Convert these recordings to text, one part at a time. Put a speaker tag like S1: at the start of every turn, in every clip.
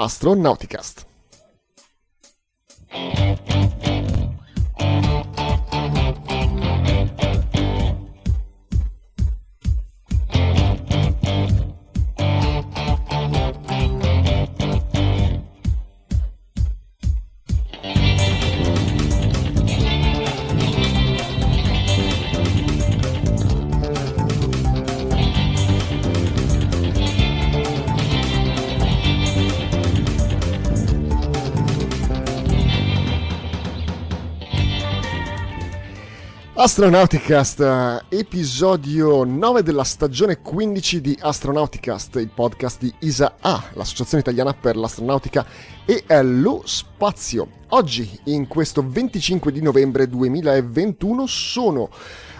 S1: Astronauticast. Astronauticast, episodio 9 della stagione 15 di Astronauticast, il podcast di ISA A, l'associazione italiana per l'astronautica e lo spazio. Oggi, in questo 25 di novembre 2021, sono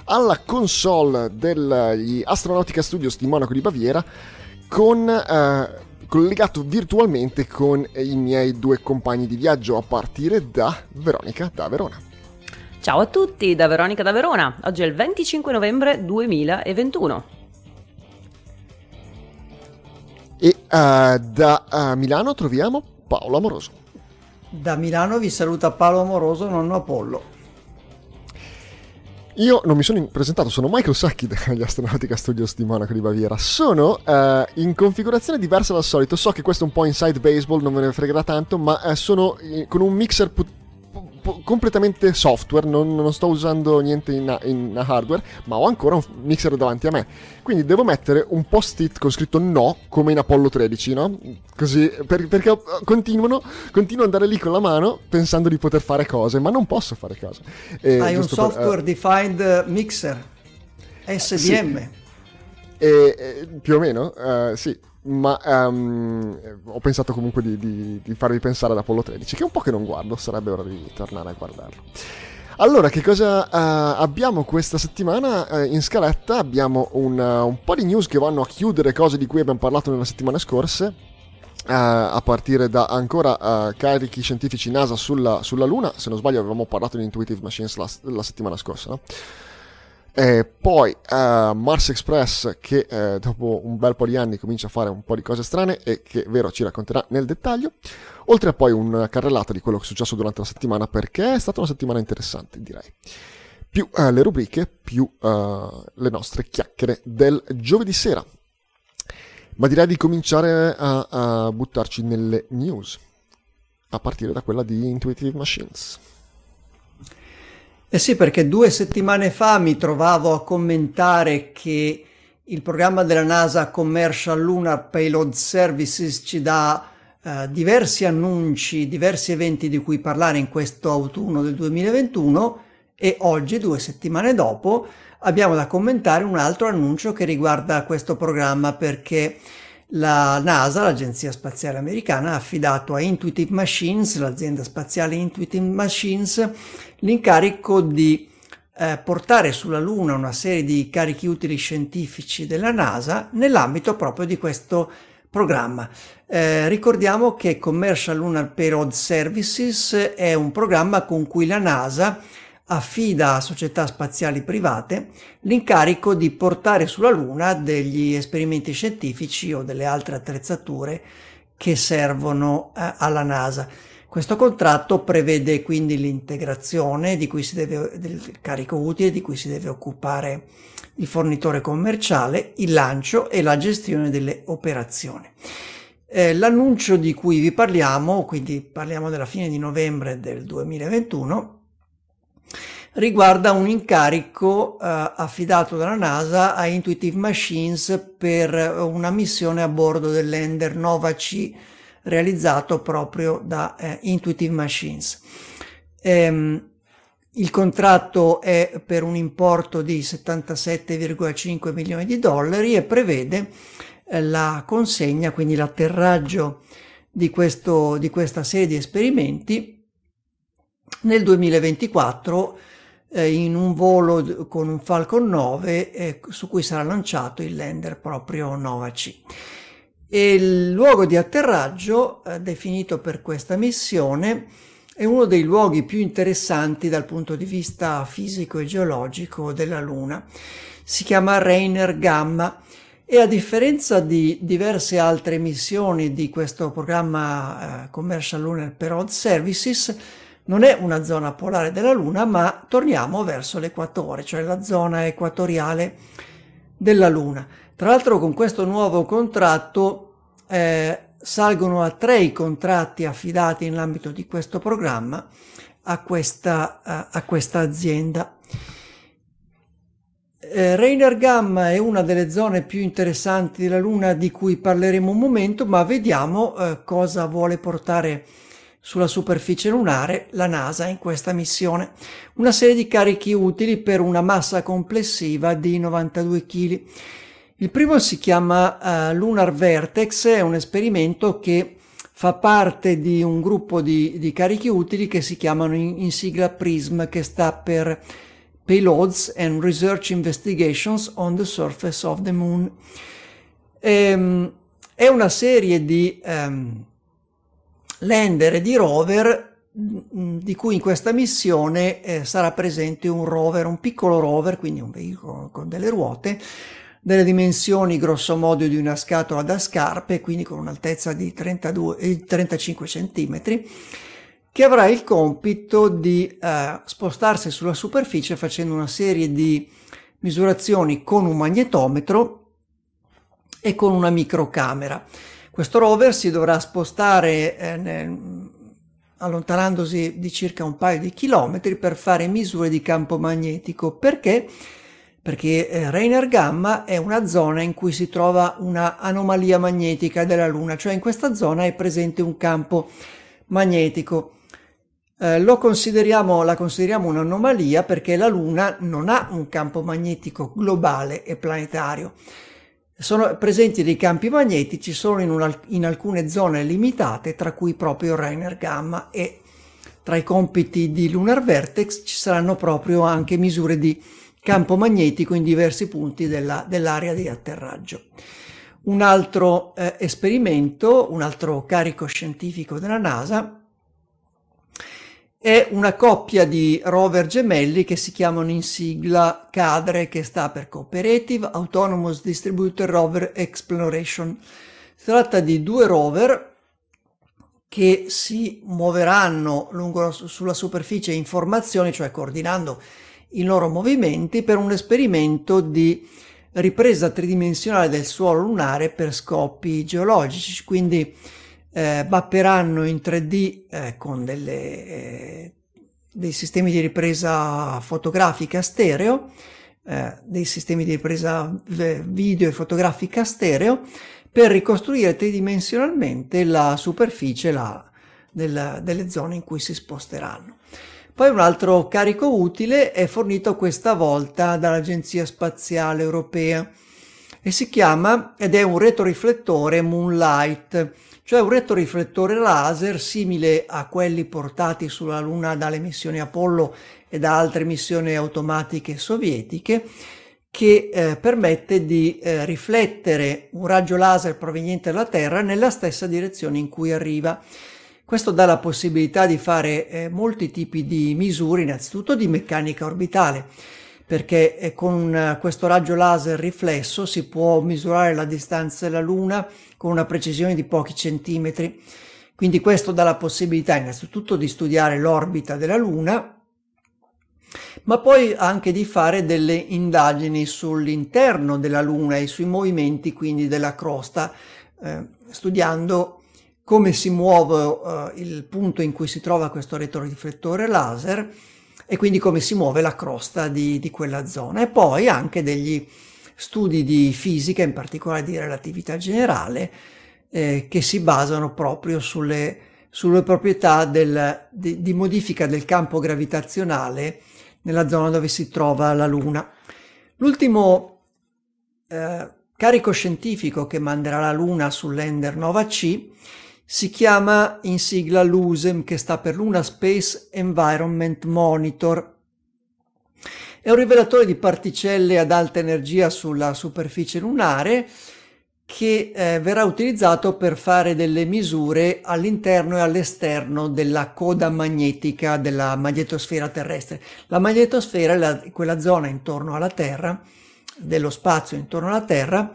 S1: alla console degli Astronautica Studios di Monaco di Baviera con... Eh, collegato virtualmente con i miei due compagni di viaggio a partire da Veronica da Verona.
S2: Ciao a tutti da Veronica da Verona, oggi è il 25 novembre 2021.
S1: E uh, da uh, Milano troviamo Paolo Amoroso.
S3: Da Milano vi saluta Paolo Amoroso, nonno Apollo.
S1: Io non mi sono presentato, sono Michael Sacchi degli Astronautica Studios di Monaco di Baviera. Sono uh, in configurazione diversa dal solito. So che questo è un po' inside baseball, non me ne fregherà tanto, ma sono con un mixer put- completamente software, non, non, sto usando niente in, in, hardware, ma ho ancora un mixer davanti a me. Quindi devo mettere un post-it con scritto no, come in Apollo 13, no? Così, per, perché continuano, continuo ad andare lì con la mano pensando di poter fare cose, ma non posso fare cose.
S3: E, Hai un software per, uh, defined mixer, SDM. Sì.
S1: E, e, più o meno, uh, sì ma um, ho pensato comunque di, di, di, farvi pensare ad Apollo 13, che è un po' che non guardo, sarebbe ora di tornare a guardarlo. Allora, che cosa uh, abbiamo questa settimana uh, in scaletta? Abbiamo un, uh, un, po' di news che vanno a chiudere cose di cui abbiamo parlato nelle settimane scorse. a partire da ancora carichi scientifici NASA sulla, sulla, Luna, se non sbaglio avevamo parlato di Intuitive Machines la, la settimana scorsa, no? E poi uh, Mars Express che uh, dopo un bel po' di anni comincia a fare un po' di cose strane e che Vero ci racconterà nel dettaglio. Oltre a poi una carrellata di quello che è successo durante la settimana perché è stata una settimana interessante direi. Più uh, le rubriche, più le nostre chiacchiere del giovedì sera. Ma direi di cominciare a, a buttarci nelle news, a partire da quella di Intuitive Machines.
S3: Eh sì, perché due settimane fa mi trovavo a commentare che il programma della NASA Commercial Lunar Payload Services ci dà eh, diversi annunci, diversi eventi di cui parlare in questo autunno del 2021 e oggi, due settimane dopo, abbiamo da commentare un altro annuncio che riguarda questo programma perché la NASA, l'Agenzia Spaziale Americana, ha affidato a Intuitive Machines, l'azienda spaziale Intuitive Machines, l'incarico di eh, portare sulla Luna una serie di carichi utili scientifici della NASA nell'ambito proprio di questo programma. Eh, ricordiamo che Commercial Lunar Payload Services è un programma con cui la NASA affida a società spaziali private l'incarico di portare sulla Luna degli esperimenti scientifici o delle altre attrezzature che servono eh, alla NASA. Questo contratto prevede quindi l'integrazione deve, del carico utile di cui si deve occupare il fornitore commerciale, il lancio e la gestione delle operazioni. Eh, l'annuncio di cui vi parliamo, quindi parliamo della fine di novembre del 2021, riguarda un incarico eh, affidato dalla NASA a Intuitive Machines per una missione a bordo dell'Ender Nova C realizzato proprio da eh, Intuitive Machines. Ehm, il contratto è per un importo di 77,5 milioni di dollari e prevede eh, la consegna, quindi l'atterraggio di, questo, di questa serie di esperimenti nel 2024 eh, in un volo con un Falcon 9 eh, su cui sarà lanciato il lander proprio Nova C. E il luogo di atterraggio eh, definito per questa missione è uno dei luoghi più interessanti dal punto di vista fisico e geologico della Luna. Si chiama Rainer Gamma e a differenza di diverse altre missioni di questo programma eh, Commercial Lunar Perod Services, non è una zona polare della Luna, ma torniamo verso l'equatore, cioè la zona equatoriale della Luna. Tra l'altro con questo nuovo contratto eh, salgono a tre i contratti affidati nell'ambito di questo programma a questa, a, a questa azienda. Eh, Rainer Gamma è una delle zone più interessanti della Luna di cui parleremo un momento, ma vediamo eh, cosa vuole portare sulla superficie lunare la NASA in questa missione. Una serie di carichi utili per una massa complessiva di 92 kg. Il primo si chiama uh, Lunar Vertex, è un esperimento che fa parte di un gruppo di, di carichi utili che si chiamano in, in sigla PRISM, che sta per Payloads and Research Investigations on the Surface of the Moon. Ehm, è una serie di um, lander e di rover mm, di cui in questa missione eh, sarà presente un rover, un piccolo rover, quindi un veicolo con delle ruote, delle dimensioni grosso modo di una scatola da scarpe, quindi con un'altezza di 32, 35 cm, che avrà il compito di eh, spostarsi sulla superficie facendo una serie di misurazioni con un magnetometro e con una microcamera. Questo rover si dovrà spostare eh, nel, allontanandosi di circa un paio di chilometri per fare misure di campo magnetico. Perché? Perché eh, Rainer Gamma è una zona in cui si trova una anomalia magnetica della Luna, cioè in questa zona è presente un campo magnetico. Eh, consideriamo, la consideriamo un'anomalia perché la Luna non ha un campo magnetico globale e planetario sono presenti dei campi magnetici solo in, una, in alcune zone limitate, tra cui proprio Rainer Gamma e tra i compiti di Lunar Vertex ci saranno proprio anche misure di campo magnetico in diversi punti della, dell'area di atterraggio. Un altro eh, esperimento, un altro carico scientifico della NASA è una coppia di rover gemelli che si chiamano in sigla CADRE, che sta per Cooperative Autonomous Distributed Rover Exploration. Si tratta di due rover che si muoveranno lungo, sulla superficie informazioni, cioè coordinando i loro movimenti per un esperimento di ripresa tridimensionale del suolo lunare per scopi geologici, quindi eh, mapperanno in 3D eh, con delle, eh, dei sistemi di ripresa fotografica stereo, eh, dei sistemi di ripresa video e fotografica stereo, per ricostruire tridimensionalmente la superficie la, del, delle zone in cui si sposteranno. Poi un altro carico utile è fornito questa volta dall'Agenzia Spaziale Europea e si chiama ed è un retroriflettore Moonlight cioè un retroriflettore laser simile a quelli portati sulla Luna dalle missioni Apollo e da altre missioni automatiche sovietiche, che eh, permette di eh, riflettere un raggio laser proveniente dalla Terra nella stessa direzione in cui arriva. Questo dà la possibilità di fare eh, molti tipi di misure, innanzitutto di meccanica orbitale, perché eh, con eh, questo raggio laser riflesso si può misurare la distanza della Luna con una precisione di pochi centimetri. Quindi questo dà la possibilità innanzitutto di studiare l'orbita della Luna, ma poi anche di fare delle indagini sull'interno della Luna e sui movimenti quindi della crosta, eh, studiando come si muove eh, il punto in cui si trova questo retroriflettore laser e quindi come si muove la crosta di, di quella zona e poi anche degli studi di fisica, in particolare di relatività generale, eh, che si basano proprio sulle, sulle proprietà del, di, di, modifica del campo gravitazionale nella zona dove si trova la Luna. L'ultimo eh, carico scientifico che manderà la Luna sull'Ender Nova C si chiama in sigla LUSEM, che sta per Luna Space Environment Monitor. È un rivelatore di particelle ad alta energia sulla superficie lunare che eh, verrà utilizzato per fare delle misure all'interno e all'esterno della coda magnetica della magnetosfera terrestre. La magnetosfera è la, quella zona intorno alla Terra, dello spazio intorno alla Terra,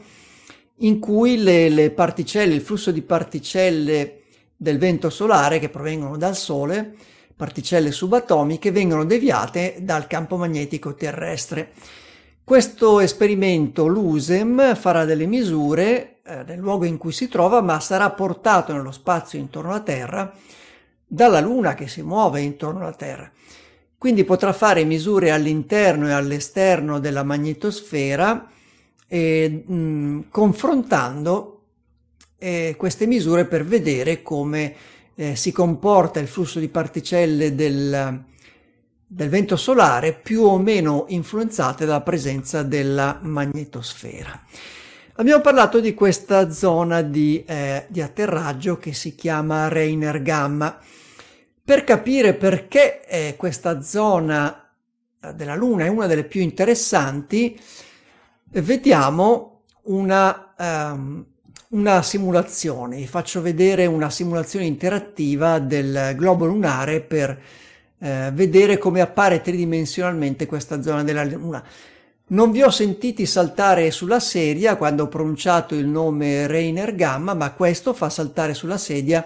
S3: in cui le, le particelle, il flusso di particelle del vento solare che provengono dal Sole, particelle subatomiche, vengono deviate dal campo magnetico terrestre. Questo esperimento l'USEM farà delle misure eh, nel luogo in cui si trova, ma sarà portato nello spazio intorno alla Terra dalla Luna che si muove intorno alla Terra. Quindi potrà fare misure all'interno e all'esterno della magnetosfera eh, mh, confrontando eh, queste misure per vedere come eh, si comporta il flusso di particelle del, del vento solare più o meno influenzate dalla presenza della magnetosfera. Abbiamo parlato di questa zona di, eh, di atterraggio che si chiama Reiner Gamma. Per capire perché eh, questa zona della Luna è una delle più interessanti, vediamo una, um, una simulazione. Vi faccio vedere una simulazione interattiva del globo lunare per eh, vedere come appare tridimensionalmente questa zona della Luna. Non vi ho sentiti saltare sulla sedia quando ho pronunciato il nome Reiner Gamma, ma questo fa saltare sulla sedia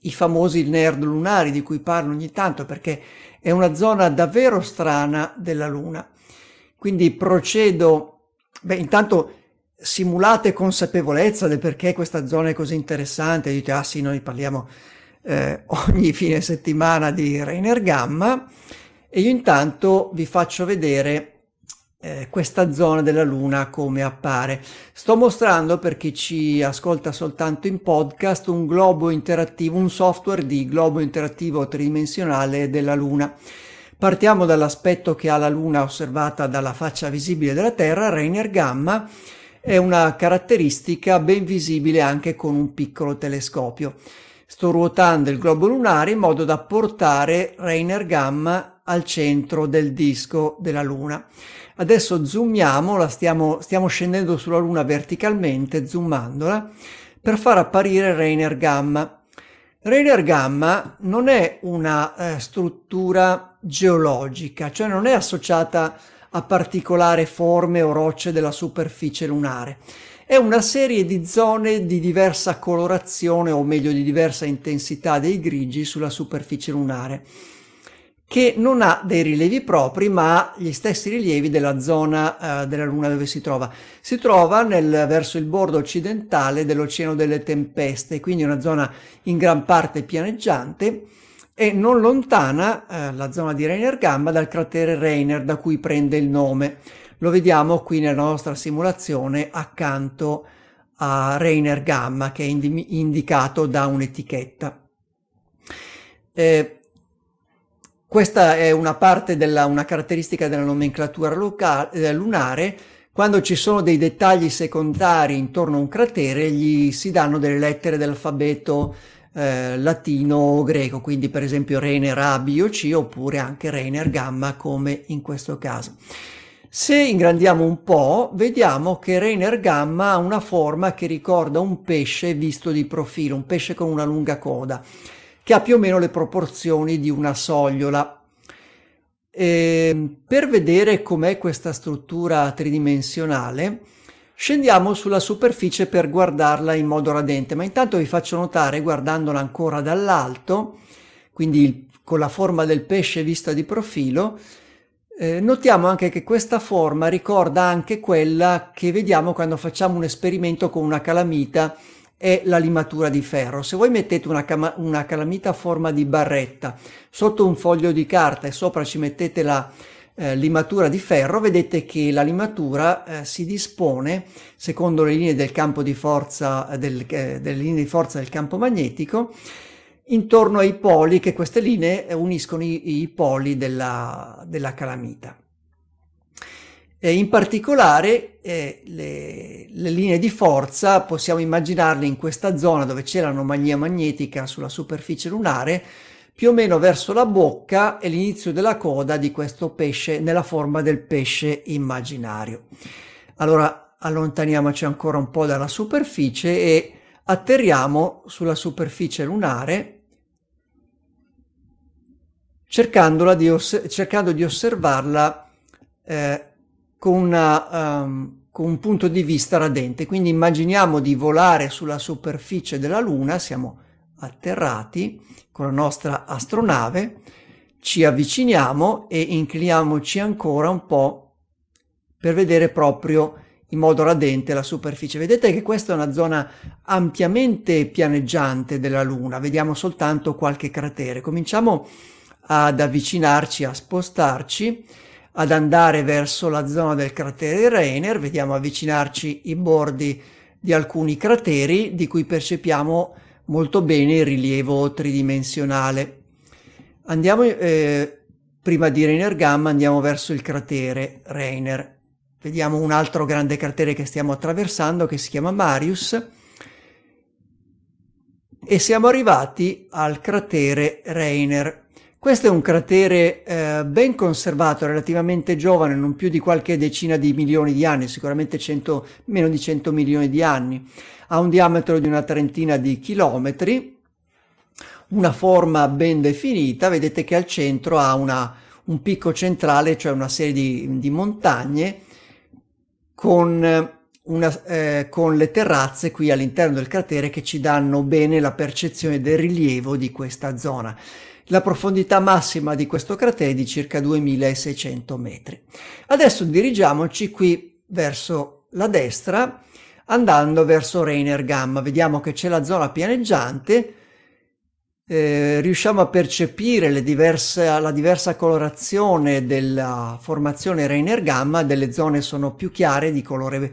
S3: i famosi nerd lunari di cui parlo ogni tanto perché è una zona davvero strana della Luna. Quindi procedo, beh intanto simulate consapevolezza del perché questa zona è così interessante, dite ah sì noi parliamo eh, ogni fine settimana di Rainer Gamma e io intanto vi faccio vedere eh, questa zona della Luna come appare. Sto mostrando per chi ci ascolta soltanto in podcast un globo interattivo, un software di globo interattivo tridimensionale della Luna. Partiamo dall'aspetto che ha la Luna osservata dalla faccia visibile della Terra, Rainer Gamma è una caratteristica ben visibile anche con un piccolo telescopio. Sto ruotando il globo lunare in modo da portare Rainer Gamma al centro del disco della Luna. Adesso zoomiamo, la stiamo, stiamo scendendo sulla Luna verticalmente, zoomandola, per far apparire Rainer Gamma. Rainer Gamma non è una eh, struttura geologica, cioè non è associata a particolari forme o rocce della superficie lunare. È una serie di zone di diversa colorazione o meglio di diversa intensità dei grigi sulla superficie lunare che non ha dei rilievi propri ma ha gli stessi rilievi della zona uh, della Luna dove si trova. Si trova nel, verso il bordo occidentale dell'Oceano delle Tempeste, quindi una zona in gran parte pianeggiante e non lontana uh, la zona di Reiner Gamma dal cratere Reiner da cui prende il nome. Lo vediamo qui nella nostra simulazione accanto a Reiner Gamma che è indi- indicato da un'etichetta. Eh, questa è una parte della, una caratteristica della nomenclatura locale, eh, lunare. Quando ci sono dei dettagli secondari intorno a un cratere, gli si danno delle lettere dell'alfabeto eh, latino o greco, quindi per esempio Reiner A, B o C, oppure anche Reiner Gamma, come in questo caso. Se ingrandiamo un po', vediamo che Reiner Gamma ha una forma che ricorda un pesce visto di profilo, un pesce con una lunga coda che ha più o meno le proporzioni di una sogliola. E ehm, per vedere com'è questa struttura tridimensionale, scendiamo sulla superficie per guardarla in modo radente, ma intanto vi faccio notare, guardandola ancora dall'alto, quindi con la forma del pesce vista di profilo, eh, notiamo anche che questa forma ricorda anche quella che vediamo quando facciamo un esperimento con una calamita è la limatura di ferro. Se voi mettete una, una calamita a forma di barretta sotto un foglio di carta e sopra ci mettete la eh, limatura di ferro, vedete che la limatura eh, si dispone secondo le linee del campo di forza, del, eh, delle linee di forza del campo magnetico intorno ai poli che queste linee uniscono i, i poli della, della calamita. Eh, in particolare eh, le, le, linee di forza possiamo immaginarle in questa zona dove c'è l'anomalia magnetica sulla superficie lunare, più o meno verso la bocca e l'inizio della coda di questo pesce nella forma del pesce immaginario. Allora allontaniamoci ancora un po' dalla superficie e atterriamo sulla superficie lunare di oss- cercando di osservarla eh, con una, um, con un punto di vista radente. Quindi immaginiamo di volare sulla superficie della Luna, siamo atterrati con la nostra astronave, ci avviciniamo e incliniamoci ancora un po' per vedere proprio in modo radente la superficie. Vedete che questa è una zona ampiamente pianeggiante della Luna, vediamo soltanto qualche cratere. Cominciamo ad avvicinarci, a spostarci ad andare verso la zona del cratere Rainer, vediamo avvicinarci i bordi di alcuni crateri di cui percepiamo molto bene il rilievo tridimensionale. Andiamo, eh, prima di Rainer Gamma, andiamo verso il cratere Rainer. Vediamo un altro grande cratere che stiamo attraversando che si chiama Marius e siamo arrivati al cratere Rainer. Questo è un cratere eh, ben conservato, relativamente giovane, non più di qualche decina di milioni di anni, sicuramente 100, meno di 100 milioni di anni. Ha un diametro di una trentina di chilometri, una forma ben definita, vedete che al centro ha una, un picco centrale, cioè una serie di, di montagne con, una, eh, con le terrazze qui all'interno del cratere che ci danno bene la percezione del rilievo di questa zona. La profondità massima di questo cratere è di circa 2600 metri. Adesso dirigiamoci qui verso la destra andando verso Rainer Gamma. Vediamo che c'è la zona pianeggiante, eh, riusciamo a percepire diverse, la diversa colorazione della formazione Rainer Gamma, delle zone sono più chiare di colore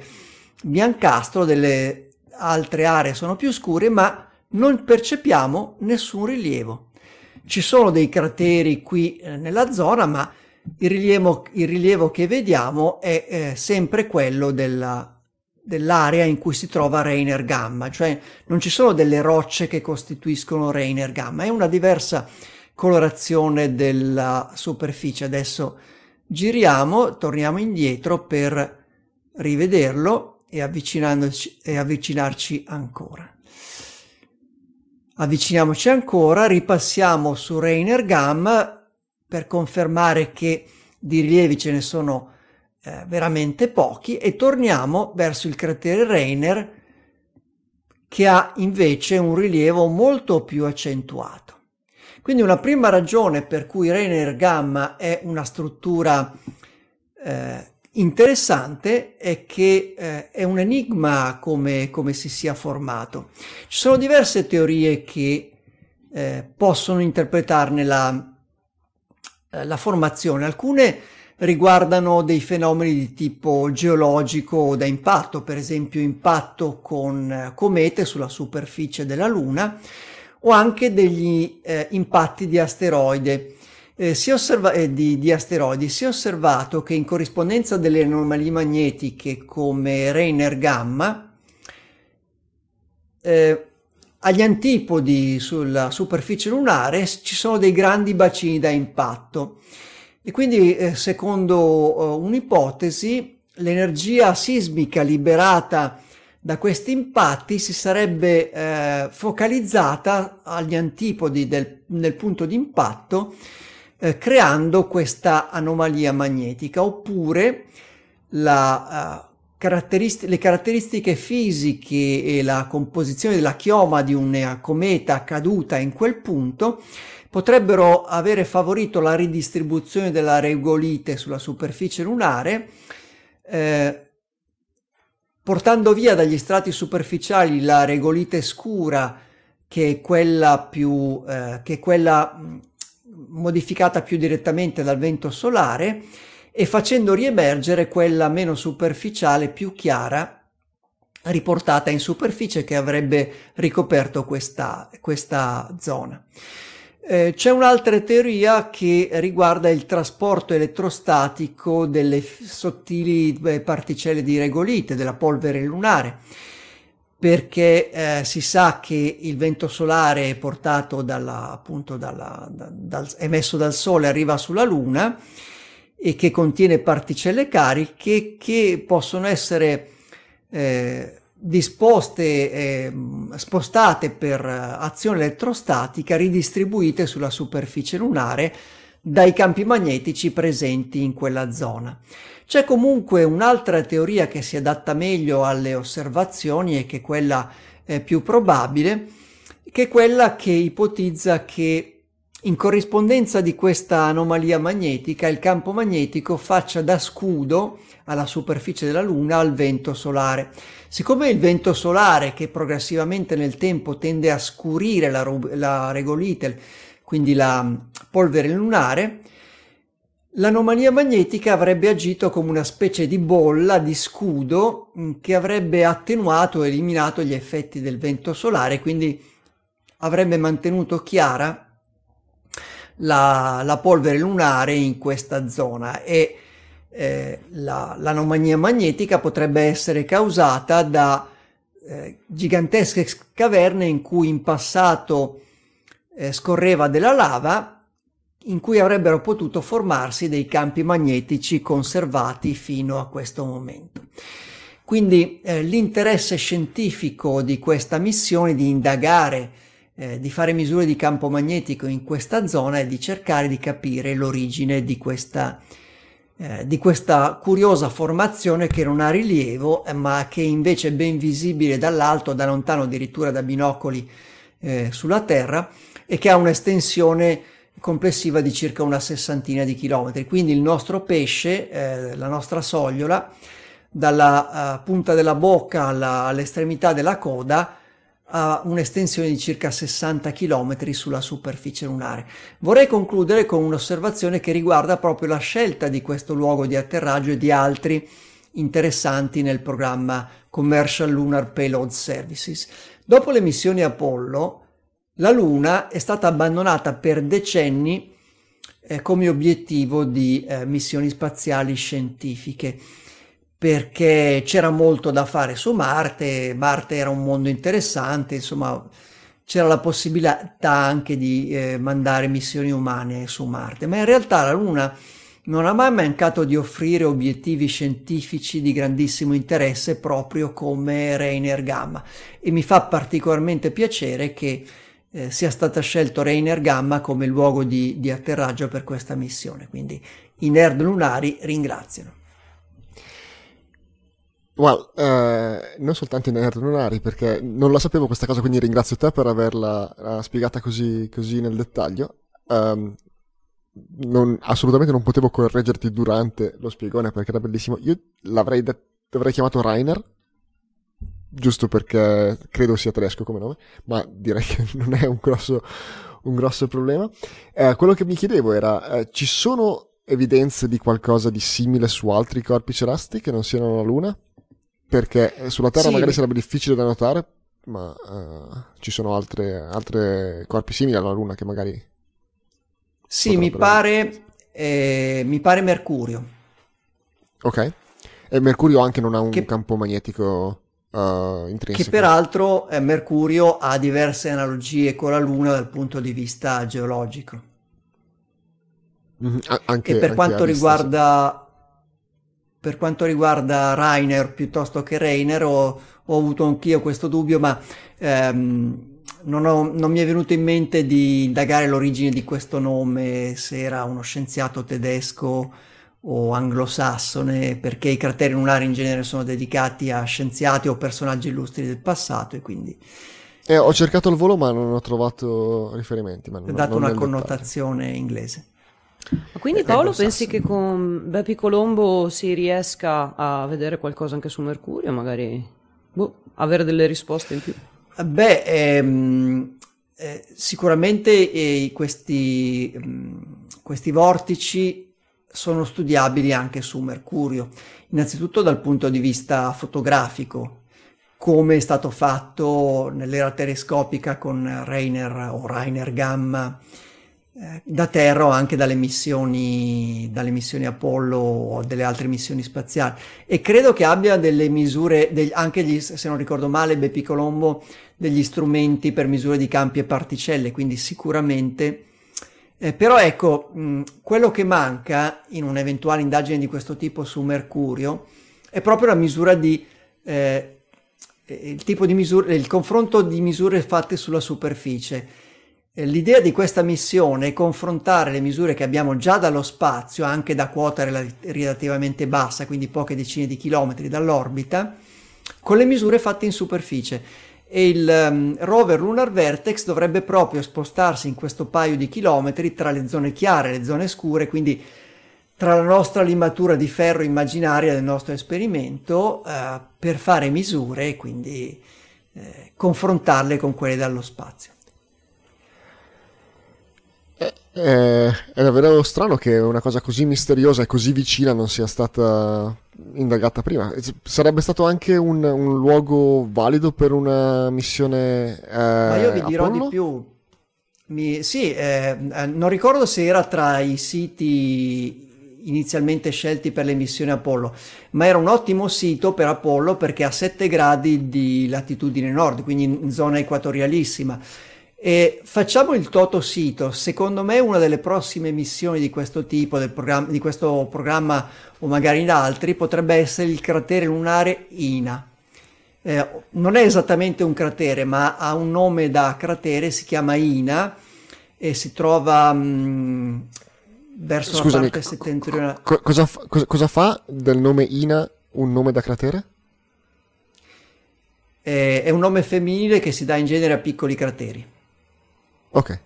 S3: biancastro, delle altre aree sono più scure, ma non percepiamo nessun rilievo. Ci sono dei crateri qui eh, nella zona, ma il rilievo, il rilievo che vediamo è eh, sempre quello della, dell'area in cui si trova Rainer Gamma, cioè non ci sono delle rocce che costituiscono Rainer Gamma, è una diversa colorazione della superficie. Adesso giriamo, torniamo indietro per rivederlo e, e avvicinarci ancora. Avviciniamoci ancora, ripassiamo su Rainer Gam per confermare che di rilievi ce ne sono eh, veramente pochi e torniamo verso il cratere Rainer che ha invece un rilievo molto più accentuato. Quindi una prima ragione per cui Rainer Gamma è una struttura eh, interessante è che eh, è un enigma come, come, si sia formato. Ci sono diverse teorie che eh, possono interpretarne la, eh, la, formazione. Alcune riguardano dei fenomeni di tipo geologico o da impatto, per esempio impatto con eh, comete sulla superficie della Luna o anche degli eh, impatti di asteroide eh, osserva, eh, di, di, asteroidi, si è osservato che in corrispondenza delle anomalie magnetiche come Rainer Gamma, eh, agli antipodi sulla superficie lunare ci sono dei grandi bacini da impatto. E quindi eh, secondo uh, un'ipotesi l'energia sismica liberata da questi impatti si sarebbe eh, focalizzata agli antipodi del, del punto di impatto eh, creando questa anomalia magnetica oppure la, uh, caratterist- le caratteristiche fisiche e la composizione della chioma di una cometa caduta in quel punto potrebbero avere favorito la ridistribuzione della regolite sulla superficie lunare eh, portando via dagli strati superficiali la regolite scura che è quella più eh, che è quella modificata più direttamente dal vento solare e facendo riemergere quella meno superficiale più chiara riportata in superficie che avrebbe ricoperto questa, questa zona. Eh, c'è un'altra teoria che riguarda il trasporto elettrostatico delle sottili eh, particelle di regolite, della polvere lunare perché eh, si sa che il vento solare è portato dalla, appunto dalla, da, dal, emesso dal Sole, arriva sulla Luna e che contiene particelle cariche che possono essere eh, disposte, eh, spostate per azione elettrostatica, ridistribuite sulla superficie lunare dai campi magnetici presenti in quella zona. C'è comunque un'altra teoria che si adatta meglio alle osservazioni e che è quella eh, più probabile, che è quella che ipotizza che in corrispondenza di questa anomalia magnetica il campo magnetico faccia da scudo alla superficie della Luna al vento solare. Siccome il vento solare che progressivamente nel tempo tende a scurire la, la regolite, quindi la polvere lunare, L'anomalia magnetica avrebbe agito come una specie di bolla di scudo mm, che avrebbe attenuato e eliminato gli effetti del vento solare, quindi avrebbe mantenuto chiara la, la polvere lunare in questa zona e eh, la, l'anomalia magnetica potrebbe essere causata da eh, gigantesche caverne in cui in passato eh, scorreva della lava in cui avrebbero potuto formarsi dei campi magnetici conservati fino a questo momento. Quindi eh, l'interesse scientifico di questa missione di indagare, eh, di fare misure di campo magnetico in questa zona è di cercare di capire l'origine di questa, eh, di questa curiosa formazione che non ha rilievo, ma che invece è ben visibile dall'alto, da lontano addirittura da binocoli eh, sulla Terra e che ha un'estensione complessiva di circa una sessantina di chilometri. Quindi il nostro pesce, eh, la nostra sogliola, dalla uh, punta della bocca alla, all'estremità della coda, ha un'estensione di circa 60 km sulla superficie lunare. Vorrei concludere con un'osservazione che riguarda proprio la scelta di questo luogo di atterraggio e di altri interessanti nel programma Commercial Lunar Payload Services. Dopo le missioni Apollo, la Luna è stata abbandonata per decenni eh, come obiettivo di eh, missioni spaziali scientifiche perché c'era molto da fare su Marte, Marte era un mondo interessante, insomma c'era la possibilità anche di eh, mandare missioni umane su Marte, ma in realtà la Luna non ha mai mancato di offrire obiettivi scientifici di grandissimo interesse proprio come Rainer Gamma. E mi fa particolarmente piacere che eh, sia stata scelto Rainer Gamma come luogo di, di atterraggio per questa missione. Quindi i nerd lunari ringraziano.
S1: Well, eh, non soltanto i nerd lunari, perché non la sapevo questa cosa, quindi ringrazio te per averla uh, spiegata così, così, nel dettaglio. Um, non, assolutamente non potevo correggerti durante lo spiegone perché era bellissimo. Io l'avrei, de- l'avrei chiamato Rainer giusto perché credo sia tedesco come nome, ma direi che non è un grosso, un grosso problema. Eh, quello che mi chiedevo era, eh, ci sono evidenze di qualcosa di simile su altri corpi celesti che non siano la Luna? Perché eh, sulla Terra sì. magari sarebbe difficile da notare, ma uh, ci sono altre, altre corpi simili alla Luna che magari...
S3: Sì, mi pare, eh, mi pare Mercurio.
S1: Ok. E Mercurio anche non ha un che... campo magnetico uh,
S3: intrinseca. Che peraltro eh, Mercurio ha diverse analogie con la Luna dal punto di vista geologico.
S1: Mm-hmm. Anche,
S3: e per quanto riguarda per quanto riguarda Rainer piuttosto che Rainer ho, ho avuto anch'io questo dubbio ma ehm, non, ho, non, mi è venuto in mente di indagare l'origine di questo nome se era uno scienziato tedesco o anglosassone, perché i crateri lunari in genere sono dedicati a scienziati o personaggi illustri del passato e quindi...
S1: Eh, ho cercato il volo ma non ho trovato riferimenti. Ma
S3: non, ho dato una connotazione dettaglio. inglese.
S2: Ma quindi eh, Paolo pensi che con Bepi Colombo si riesca a vedere qualcosa anche su Mercurio, magari boh, avere delle risposte in più?
S3: Beh, ehm, eh, sicuramente eh, questi, ehm, questi vortici sono studiabili anche su Mercurio, innanzitutto dal punto di vista fotografico, come è stato fatto nell'era telescopica con Rainer o Rainer Gamma eh, da Terra o anche dalle missioni, dalle missioni Apollo o delle altre missioni spaziali. E credo che abbia delle misure, degli, anche gli, se non ricordo male Bepi Colombo, degli strumenti per misure di campi e particelle, quindi sicuramente eh, però ecco, mh, quello che manca in un'eventuale indagine di questo tipo su Mercurio è proprio la misura di eh, il tipo di misure, il confronto di misure fatte sulla superficie. Eh, l'idea di questa missione è confrontare le misure che abbiamo già dallo spazio, anche da quota relativamente bassa, quindi poche decine di chilometri dall'orbita, con le misure fatte in superficie. E il um, rover Lunar Vertex dovrebbe proprio spostarsi in questo paio di chilometri tra le zone chiare e le zone scure, quindi tra la nostra limatura di ferro immaginaria del nostro esperimento, uh, per fare misure e quindi eh, confrontarle con quelle dallo spazio.
S1: È, è davvero strano che una cosa così misteriosa e così vicina non sia stata indagata prima. Sarebbe stato anche un, un luogo valido per una missione. Eh, Ma
S3: io vi dirò
S1: Apollo?
S3: di più. Mi, sì, eh, eh, non ricordo se era tra i siti inizialmente scelti per le missioni Apollo, ma era un ottimo sito per Apollo perché a 7 gradi di latitudine nord, quindi in zona equatorialissima e facciamo il Toto Sito, secondo me una delle prossime missioni di questo tipo, di questo programma o magari in altri, potrebbe essere il cratere lunare Ina. Eh, non è esattamente un cratere, ma ha un nome da cratere, si chiama Ina e si trova mh, mm, verso Scusami, la parte settentrionale.
S1: Co- cosa, fa, cosa, cosa fa del nome Ina un nome da cratere?
S3: è un nome femminile che si dà in genere a piccoli crateri.
S1: Ok.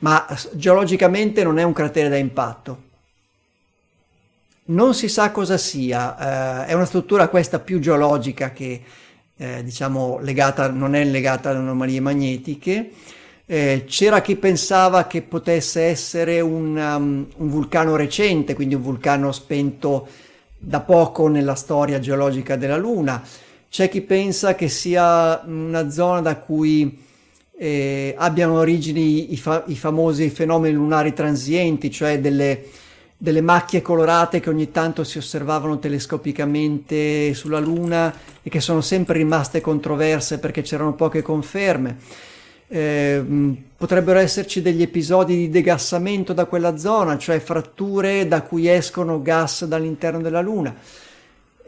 S3: Ma geologicamente non è un cratere da impatto. Non si sa cosa sia, eh, è una struttura questa più geologica che eh, diciamo legata, non è legata alle anomalie magnetiche. Eh, c'era chi pensava che potesse essere un, um, un vulcano recente, quindi un vulcano spento da poco nella storia geologica della Luna. C'è chi pensa che sia una zona da cui eh, abbiano origini i, fa- i, famosi fenomeni lunari transienti, cioè delle, delle, macchie colorate che ogni tanto si osservavano telescopicamente sulla Luna e che sono sempre rimaste controverse perché c'erano poche conferme. Eh, potrebbero esserci degli episodi di degassamento da quella zona, cioè fratture da cui escono gas dall'interno della Luna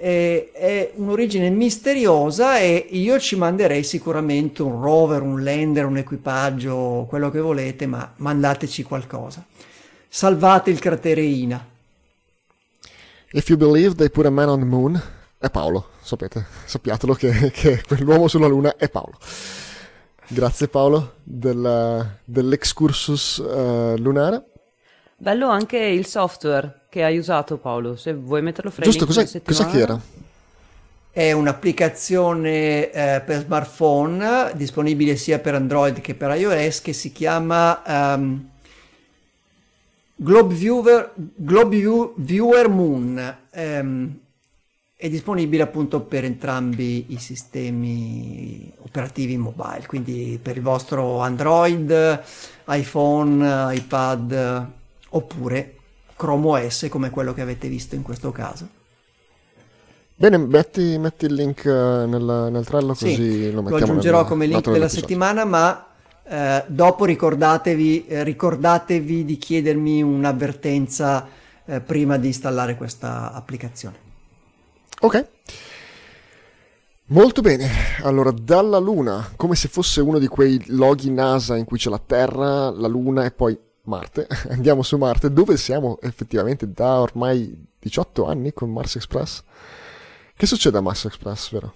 S3: è, è un'origine misteriosa e io ci manderei sicuramente un rover, un lander, un equipaggio, quello che volete, ma mandateci qualcosa. Salvate il cratere Ina.
S1: If you believe they put a man on the moon, è Paolo, sapete, sappiatelo che, che quell'uomo sulla luna è Paolo. Grazie Paolo del, dell'excursus uh, lunare.
S2: Bello anche il software che hai usato Paolo, se vuoi metterlo fra
S1: Giusto, cos'è, cos'è che era?
S3: È un'applicazione eh, per smartphone disponibile sia per Android che per iOS che si chiama um, Globe, Viewer, Globe View, Viewer Moon. Um, è disponibile appunto per entrambi i sistemi operativi mobile, quindi per il vostro Android, iPhone, iPad oppure Chrome OS come quello che avete visto in questo caso.
S1: Bene, metti, metti il link eh, nel, nel trello così
S3: sì,
S1: lo
S3: mettiamo. Lo aggiungerò nel, come link della settimana, ma eh, dopo ricordatevi, eh, ricordatevi, di chiedermi un'avvertenza eh, prima di installare questa applicazione.
S1: Ok. Molto bene, allora dalla Luna, come se fosse uno di quei loghi NASA in cui c'è la Terra, la Luna e poi Marte, andiamo su Marte, dove siamo effettivamente da ormai 18 anni con Mars Express. Che succede a Mars Express, vero?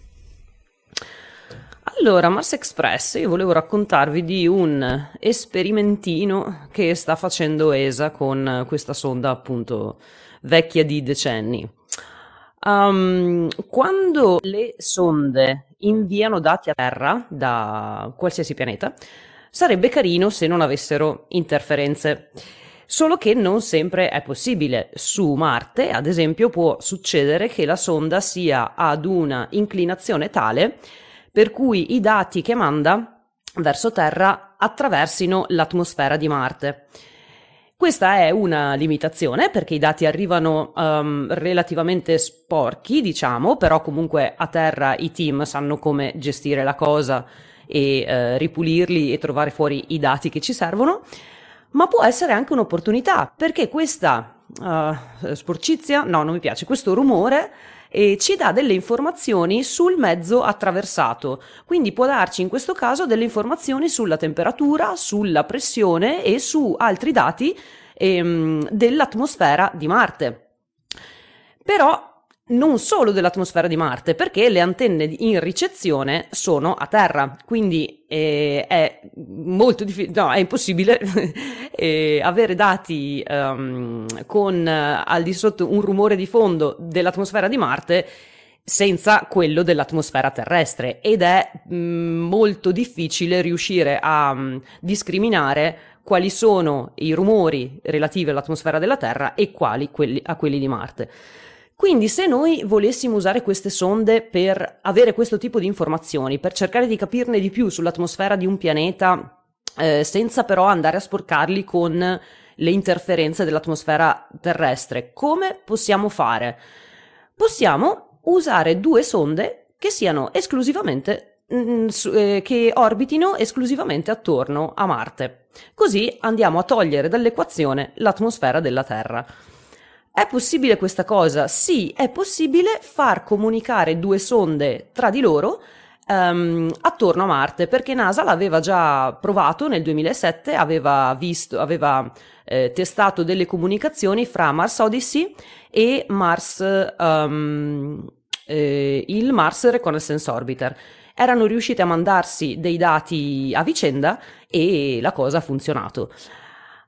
S2: Allora, Mars Express, io volevo raccontarvi di un esperimentino che sta facendo ESA con questa sonda appunto vecchia di decenni. Um, quando le sonde inviano dati a Terra da qualsiasi pianeta, Sarebbe carino se non avessero interferenze. Solo che non sempre è possibile. Su Marte, ad esempio, può succedere che la sonda sia ad una inclinazione tale per cui i dati che manda verso Terra attraversino l'atmosfera di Marte. Questa è una limitazione perché i dati arrivano um, relativamente sporchi, diciamo, però comunque a terra i team sanno come gestire la cosa e eh, ripulirli e trovare fuori i dati che ci servono, ma può essere anche un'opportunità perché questa uh, sporcizia, no, non mi piace, questo rumore e ci dà delle informazioni sul mezzo attraversato. Quindi può darci in questo caso delle informazioni sulla temperatura, sulla pressione e su altri dati ehm, dell'atmosfera di Marte. Però non solo dell'atmosfera di Marte, perché le antenne in ricezione sono a terra, quindi eh, è molto difficile, no, è impossibile eh, avere dati um, con uh, al di sotto un rumore di fondo dell'atmosfera di Marte senza quello dell'atmosfera terrestre ed è mh, mm, molto difficile riuscire a mh, mm, discriminare quali sono i rumori relativi all'atmosfera della Terra e quali quelli, a quelli di Marte. Quindi se noi volessimo usare queste sonde per avere questo tipo di informazioni, per cercare di capirne di più sull'atmosfera di un pianeta, eh, senza però andare a sporcarli con le interferenze dell'atmosfera terrestre, come possiamo fare? Possiamo usare due sonde che siano esclusivamente mm, eh, che orbitino esclusivamente attorno a Marte. Così andiamo a togliere dall'equazione l'atmosfera della Terra. È possibile questa cosa? Sì, è possibile far comunicare due sonde tra di loro um, attorno a Marte, perché NASA l'aveva già provato nel 2007, aveva visto, aveva eh, testato delle comunicazioni fra Mars Odyssey e Mars, um, eh, il Mars Reconnaissance Orbiter. Erano riusciti a mandarsi dei dati a vicenda e la cosa ha funzionato.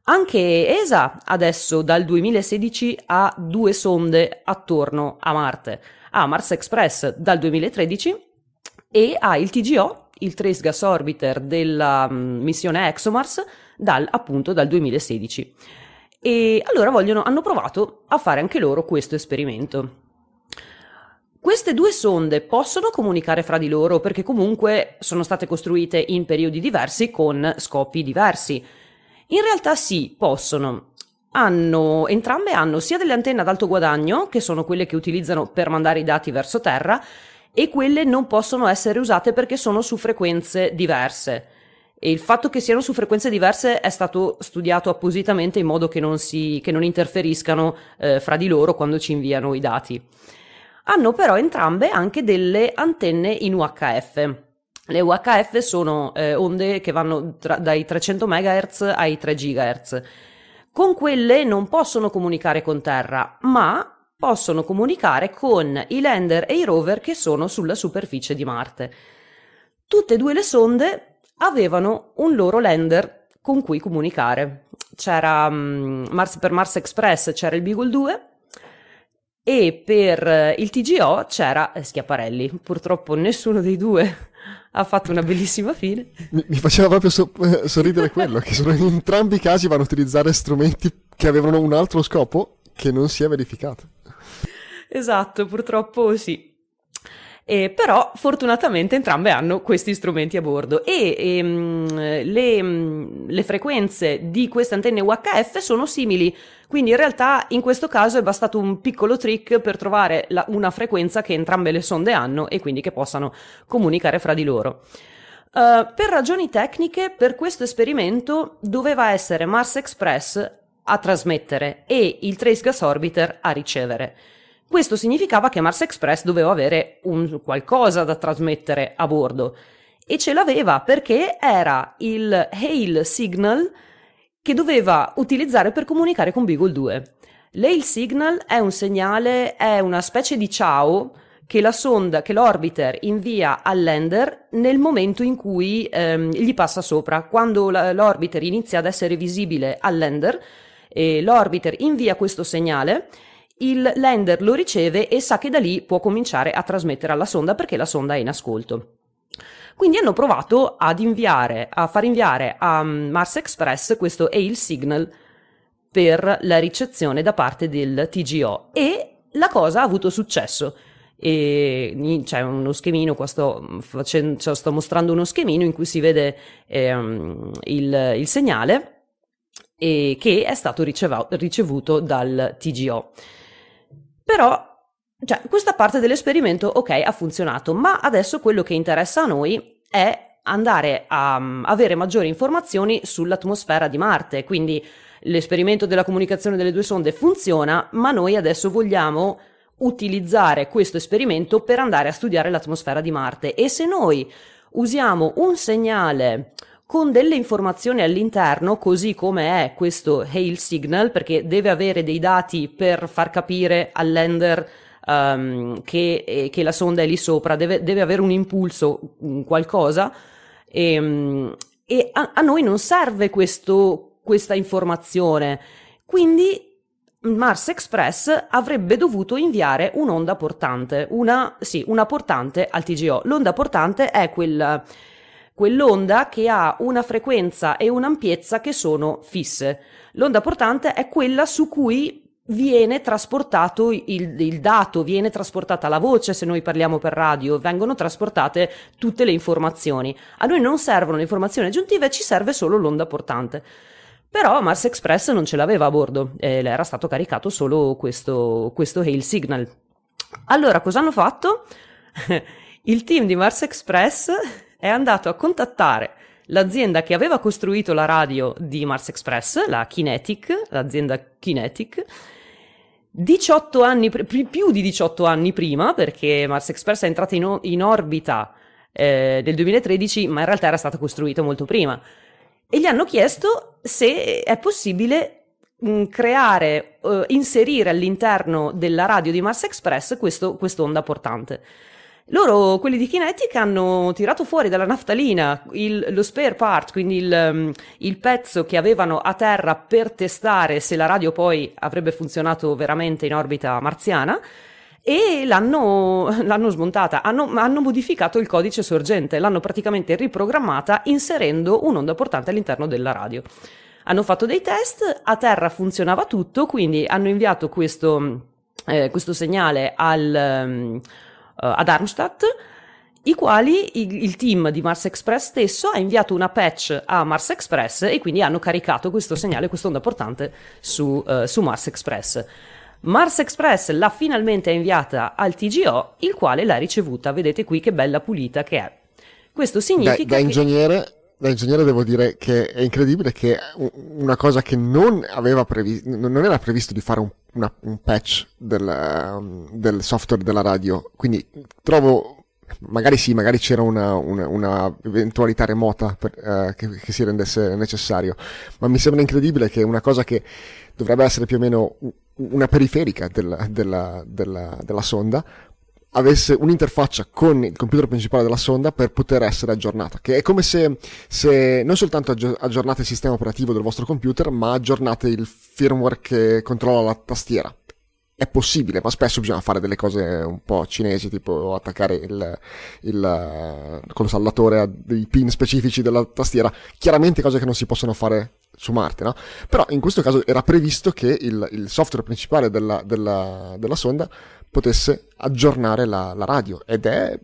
S2: Anche ESA adesso dal 2016 ha due sonde attorno a Marte. Ha Mars Express dal 2013 e ha il TGO, il Trace Gas Orbiter della um, missione ExoMars, dal, appunto dal 2016. E allora vogliono, hanno provato a fare anche loro questo esperimento. Queste due sonde possono comunicare fra di loro perché comunque sono state costruite in periodi diversi con scopi diversi. In realtà sì, possono. Hanno, entrambe hanno sia delle antenne ad alto guadagno, che sono quelle che utilizzano per mandare i dati verso terra, e quelle non possono essere usate perché sono su frequenze diverse. E il fatto che siano su frequenze diverse è stato studiato appositamente in modo che non, si, che non interferiscano eh, fra di loro quando ci inviano i dati. Hanno però entrambe anche delle antenne in UHF. Le UHF sono eh, onde che vanno tra, dai 300 MHz ai 3 GHz. Con quelle non possono comunicare con Terra, ma possono comunicare con i lander e i rover che sono sulla superficie di Marte. Tutte e due le sonde avevano un loro lander con cui comunicare. C'era um, Mars, per Mars Express c'era il Beagle 2 e per il TGO c'era Schiaparelli. Purtroppo nessuno dei due ha fatto una bellissima fine.
S1: Mi, mi faceva proprio so- eh, sorridere quello, che sono in entrambi i casi vanno a utilizzare strumenti che avevano un altro scopo che non si è verificato.
S2: Esatto, purtroppo sì. Eh, però fortunatamente entrambe hanno questi strumenti a bordo e ehm, le, le, frequenze di queste antenne UHF sono simili, quindi in realtà in questo caso è bastato un piccolo trick per trovare la, una frequenza che entrambe le sonde hanno e quindi che possano comunicare fra di loro. Uh, per ragioni tecniche, per questo esperimento doveva essere Mars Express a trasmettere e il Trace Gas Orbiter a ricevere. Questo significava che Mars Express doveva avere un qualcosa da trasmettere a bordo e ce l'aveva perché era il Hail Signal che doveva utilizzare per comunicare con Beagle 2. L'Hail Signal è un segnale, è una specie di ciao che la sonda, che l'orbiter invia al lander nel momento in cui ehm, gli passa sopra. Quando la, l'orbiter inizia ad essere visibile al lander, eh, l'orbiter invia questo segnale il lander lo riceve e sa che da lì può cominciare a trasmettere alla sonda perché la sonda è in ascolto. Quindi hanno provato ad inviare, a far inviare a Mars Express questo Hail Signal per la ricezione da parte del TGO e la cosa ha avuto successo. E c'è uno schemino, qua sto, facendo, cioè sto mostrando uno schemino in cui si vede ehm, il, il, segnale che è stato ricevuto dal TGO. Però, cioè, questa parte dell'esperimento, ok, ha funzionato, ma adesso quello che interessa a noi è andare a um, avere maggiori informazioni sull'atmosfera di Marte, quindi l'esperimento della comunicazione delle due sonde funziona, ma noi adesso vogliamo utilizzare questo esperimento per andare a studiare l'atmosfera di Marte. E se noi usiamo un segnale con delle informazioni all'interno, così come è questo hail signal, perché deve avere dei dati per far capire al lander um, che, eh, che, la sonda è lì sopra, deve, deve avere un impulso, qualcosa, e, um, e a, a, noi non serve questo, questa informazione. Quindi Mars Express avrebbe dovuto inviare un'onda portante, una, sì, una portante al TGO. L'onda portante è quella quell'onda che ha una frequenza e un'ampiezza che sono fisse. L'onda portante è quella su cui viene trasportato il, il, dato, viene trasportata la voce se noi parliamo per radio, vengono trasportate tutte le informazioni. A noi non servono le informazioni aggiuntive, ci serve solo l'onda portante. Però Mars Express non ce l'aveva a bordo, eh, era stato caricato solo questo, questo hail signal. Allora, cosa hanno fatto? il team di Mars Express è andato a contattare l'azienda che aveva costruito la radio di Mars Express, la Kinetic, l'azienda Kinetic, 18 anni, più di 18 anni prima, perché Mars Express è entrata in, in orbita eh, nel 2013, ma in realtà era stata costruita molto prima. E gli hanno chiesto se è possibile creare, uh, inserire all'interno della radio di Mars Express questo, quest'onda portante. Loro, quelli di Kinetic, hanno tirato fuori dalla naftalina il, lo spare part, quindi il, um, il, pezzo che avevano a terra per testare se la radio poi avrebbe funzionato veramente in orbita marziana e l'hanno, l'hanno smontata, hanno, hanno, modificato il codice sorgente, l'hanno praticamente riprogrammata inserendo un'onda portante all'interno della radio. Hanno fatto dei test, a terra funzionava tutto, quindi hanno inviato questo, eh, questo segnale al... Um, ad Armstadt, i quali il, il, team di Mars Express stesso ha inviato una patch a Mars Express e quindi hanno caricato questo segnale, quest'onda portante su, uh, su Mars Express. Mars Express l'ha finalmente inviata al TGO, il quale l'ha ricevuta. Vedete qui che bella pulita che è. Questo significa
S1: da, da ingegnere, da ingegnere devo dire che è incredibile che una cosa che non aveva previsto, non era previsto di fare un una, un patch del, um, del, software della radio, quindi trovo, magari sì, magari c'era una, una, una eventualità remota per, uh, che, che, si rendesse necessario, ma mi sembra incredibile che una cosa che dovrebbe essere più o meno una periferica della, della, della, della sonda avesse un'interfaccia con il computer principale della sonda per poter essere aggiornata, che è come se, se non soltanto aggiornate il sistema operativo del vostro computer, ma aggiornate il firmware che controlla la tastiera. È possibile, ma spesso bisogna fare delle cose un po' cinesi, tipo attaccare il, il, saldatore a dei pin specifici della tastiera. Chiaramente cose che non si possono fare su Marte, no? Però in questo caso era previsto che il, il software principale della, della, della sonda potesse aggiornare la, la radio ed è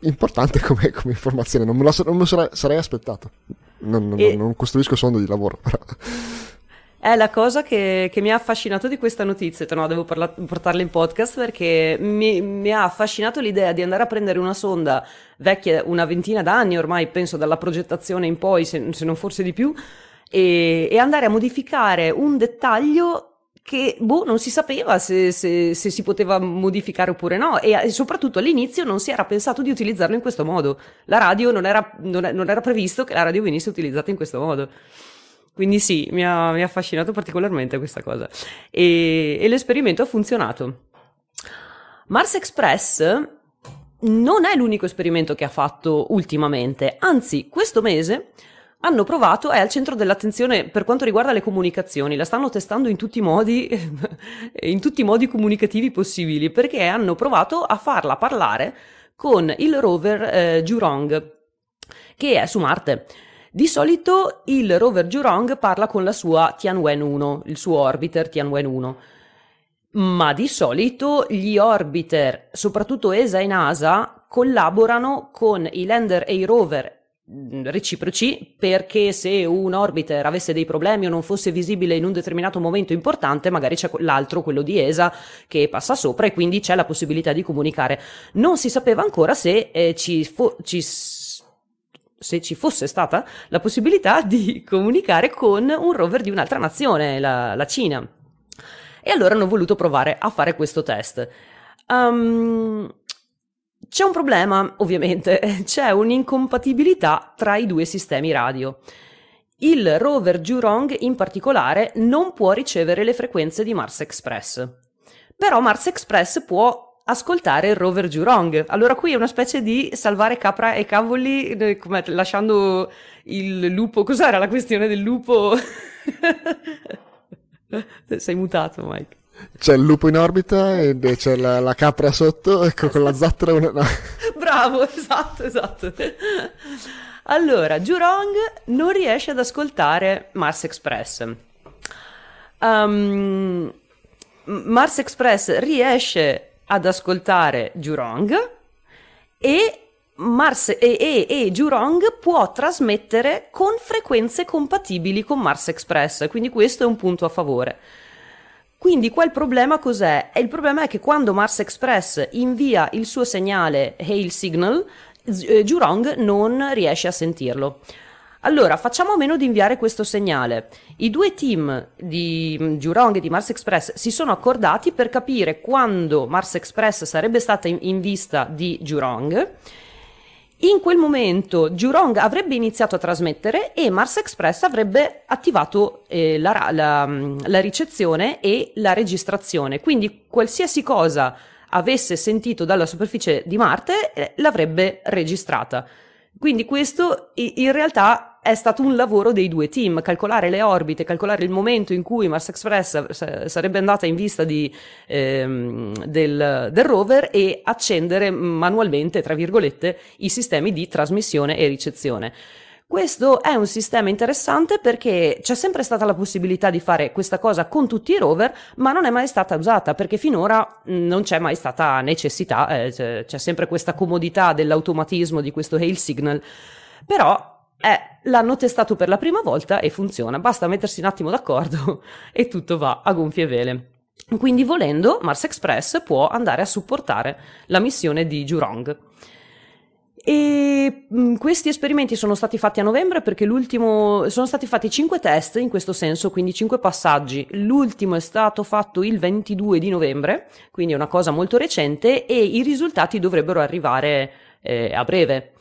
S1: importante come, come informazione, non me lo, non me lo sarei, aspettato. Non, non, e... non costruisco sonda di lavoro, però.
S2: È la cosa che, che, mi ha affascinato di questa notizia, no, devo parla- portarla in podcast perché mi, mi, ha affascinato l'idea di andare a prendere una sonda vecchia una ventina d'anni ormai, penso dalla progettazione in poi, se, se non forse di più, e, e andare a modificare un dettaglio che boh, non si sapeva se, se, se, si poteva modificare oppure no e, e, soprattutto all'inizio non si era pensato di utilizzarlo in questo modo. La radio non era, non, non era previsto che la radio venisse utilizzata in questo modo. Quindi sì, mi ha, mi affascinato particolarmente questa cosa. E, e l'esperimento ha funzionato. Mars Express non è l'unico esperimento che ha fatto ultimamente, anzi questo mese hanno provato, è al centro dell'attenzione per quanto riguarda le comunicazioni, la stanno testando in tutti i modi, in tutti i modi comunicativi possibili, perché hanno provato a farla parlare con il rover eh, Jurong, che è su Marte. Di solito il rover Jurong parla con la sua Tianwen-1, il suo orbiter Tianwen-1, ma di solito gli orbiter, soprattutto ESA e NASA, collaborano con i lander e i rover reciproci perché se un orbiter avesse dei problemi o non fosse visibile in un determinato momento importante, magari c'è l'altro, quello di ESA, che passa sopra e quindi c'è la possibilità di comunicare. Non si sapeva ancora se eh, ci, fo- ci se ci fosse stata la possibilità di comunicare con un rover di un'altra nazione, la, la Cina. e allora hanno voluto provare a fare questo test. Um, c'è un problema, ovviamente, c'è un'incompatibilità tra i due sistemi radio. Il rover Jurong in particolare non può ricevere le frequenze di Mars Express. Però Mars Express può ascoltare il rover Jurong. Allora qui è una specie di salvare capra e cavoli eh, come, lasciando il lupo. Cos'era la questione del lupo? Sei mutato, Mike.
S1: C'è il lupo in orbita e c'è la, la capra sotto ecco, con la zattera. Una... No.
S2: Bravo, esatto, esatto. Allora, Jurong non riesce ad ascoltare Mars Express. Um, Mars Express riesce ad ascoltare Jurong e, Mars, e, e, e Jurong può trasmettere con frequenze compatibili con Mars Express, quindi questo è un punto a favore. Quindi qua il problema cos'è? il problema è che quando Mars Express invia il suo segnale Hail Signal, eh, Jurong non riesce a sentirlo. Allora, facciamo a meno di inviare questo segnale. I due team di mm, Jurong e di Mars Express si sono accordati per capire quando Mars Express sarebbe stata in, in vista di Jurong. In quel momento Jurong avrebbe iniziato a trasmettere e Mars Express avrebbe attivato eh, la, la, mm, la ricezione e la registrazione. Quindi qualsiasi cosa avesse sentito dalla superficie di Marte eh, l'avrebbe registrata. Quindi questo in realtà è stato un lavoro dei due team, calcolare le orbite, calcolare il momento in cui Mars Express sarebbe andata in vista di, ehm, del, del, rover e accendere manualmente, tra virgolette, i sistemi di trasmissione e ricezione. Questo è un sistema interessante perché c'è sempre stata la possibilità di fare questa cosa con tutti i rover, ma non è mai stata usata perché finora non c'è mai stata necessità, eh, c'è, sempre questa comodità dell'automatismo di questo hail signal. Però eh, l'hanno testato per la prima volta e funziona, basta mettersi un attimo d'accordo e tutto va a gonfie vele. Quindi volendo, Mars Express può andare a supportare la missione di Jurong. E mm, questi esperimenti sono stati fatti a novembre perché l'ultimo sono stati fatti cinque test in questo senso, quindi cinque passaggi. L'ultimo è stato fatto il 22 di novembre, quindi è una cosa molto recente e i risultati dovrebbero arrivare eh, a breve.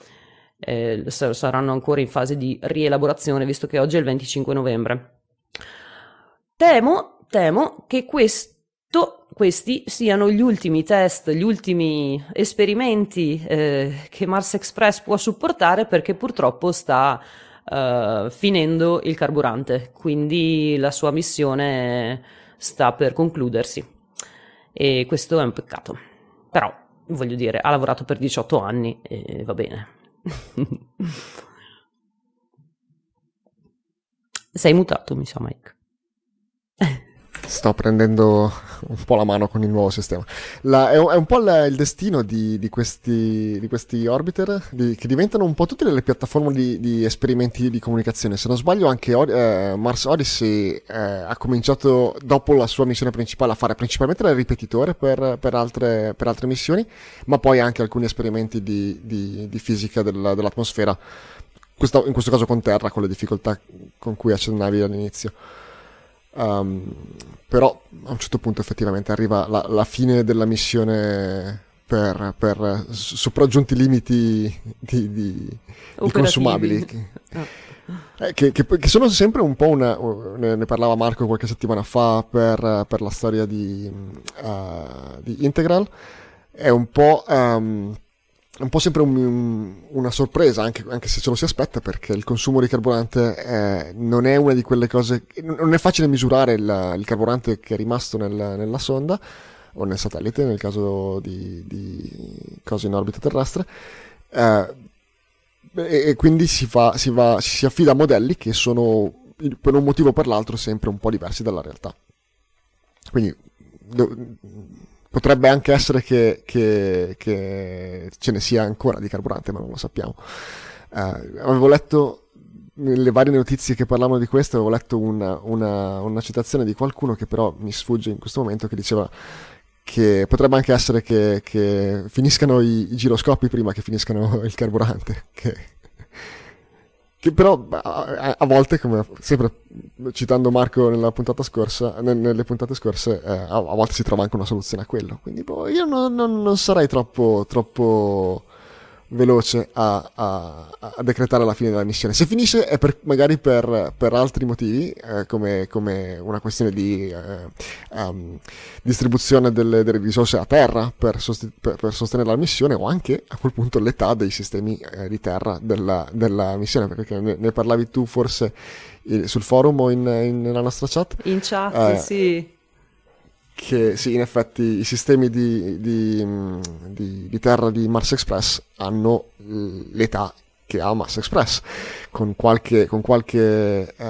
S2: Eh, saranno ancora in fase di rielaborazione visto che oggi è il 25 novembre. Temo, temo che questo questi siano gli ultimi test, gli ultimi esperimenti eh, che Mars Express può supportare perché purtroppo sta uh, finendo il carburante, quindi la sua missione sta per concludersi e questo è un peccato. Però, voglio dire, ha lavorato per 18 anni e va bene. Sei mutato, mi sa, Mike
S1: sto prendendo un po' la mano con il nuovo sistema. La, è, è, un, po' la, il destino di, di, questi, di questi, orbiter di, che diventano un po' tutte delle piattaforme di, esperimenti di comunicazione. Se non sbaglio, anche eh, Mars Odyssey eh, ha cominciato dopo la sua missione principale a fare principalmente il ripetitore per, per, altre, per, altre, missioni, ma poi anche alcuni esperimenti di, fisica del, dell'atmosfera. Questo, in questo caso con Terra, con le difficoltà con cui accennavi all'inizio. Um, però a un certo punto effettivamente arriva la, la fine della missione per, per sopraggiunti limiti di, di, di consumabili. Eh, che, che, che, sono sempre un po' una. Ne, ne, parlava Marco qualche settimana fa per, per la storia di, uh, di Integral. È un po'. Um, è un po' sempre un, un, una sorpresa, anche, anche, se ce lo si aspetta, perché il consumo di carburante è, non è una di quelle cose. Non è facile misurare il, il carburante che è rimasto nel, nella sonda o nel satellite, nel caso di, di cose in orbita terrestre. Eh, e, e, quindi si, fa, si, va, si affida a modelli che sono per un motivo o per l'altro sempre un po' diversi dalla realtà. Quindi Potrebbe anche essere che, che, che, ce ne sia ancora di carburante, ma non lo sappiamo. Uh, avevo letto nelle varie notizie che parlavano di questo, avevo letto una, una, una, citazione di qualcuno che però mi sfugge in questo momento che diceva che potrebbe anche essere che, che finiscano i, i, giroscopi prima che finiscano il carburante. Che che però a, volte, come sempre citando Marco nella puntata scorsa, nelle puntate scorse, eh, a, a, volte si trova anche una soluzione a quello. Quindi boh, io non, non, non sarei troppo, troppo veloce a, a, a, decretare la fine della missione. Se finisce è per, magari per, per, altri motivi, eh, come, come, una questione di eh, um, distribuzione delle, delle, risorse a terra per, sost- per, per, sostenere la missione, o anche a quel punto l'età dei sistemi eh, di terra della, della, missione, perché ne, ne parlavi tu forse sul forum o in, in, nella nostra chat?
S2: In chat, eh, sì
S1: che sì, in effetti i sistemi di, di, di, di terra di Mars Express hanno l'età che ha Mars Express, con qualche, con qualche eh,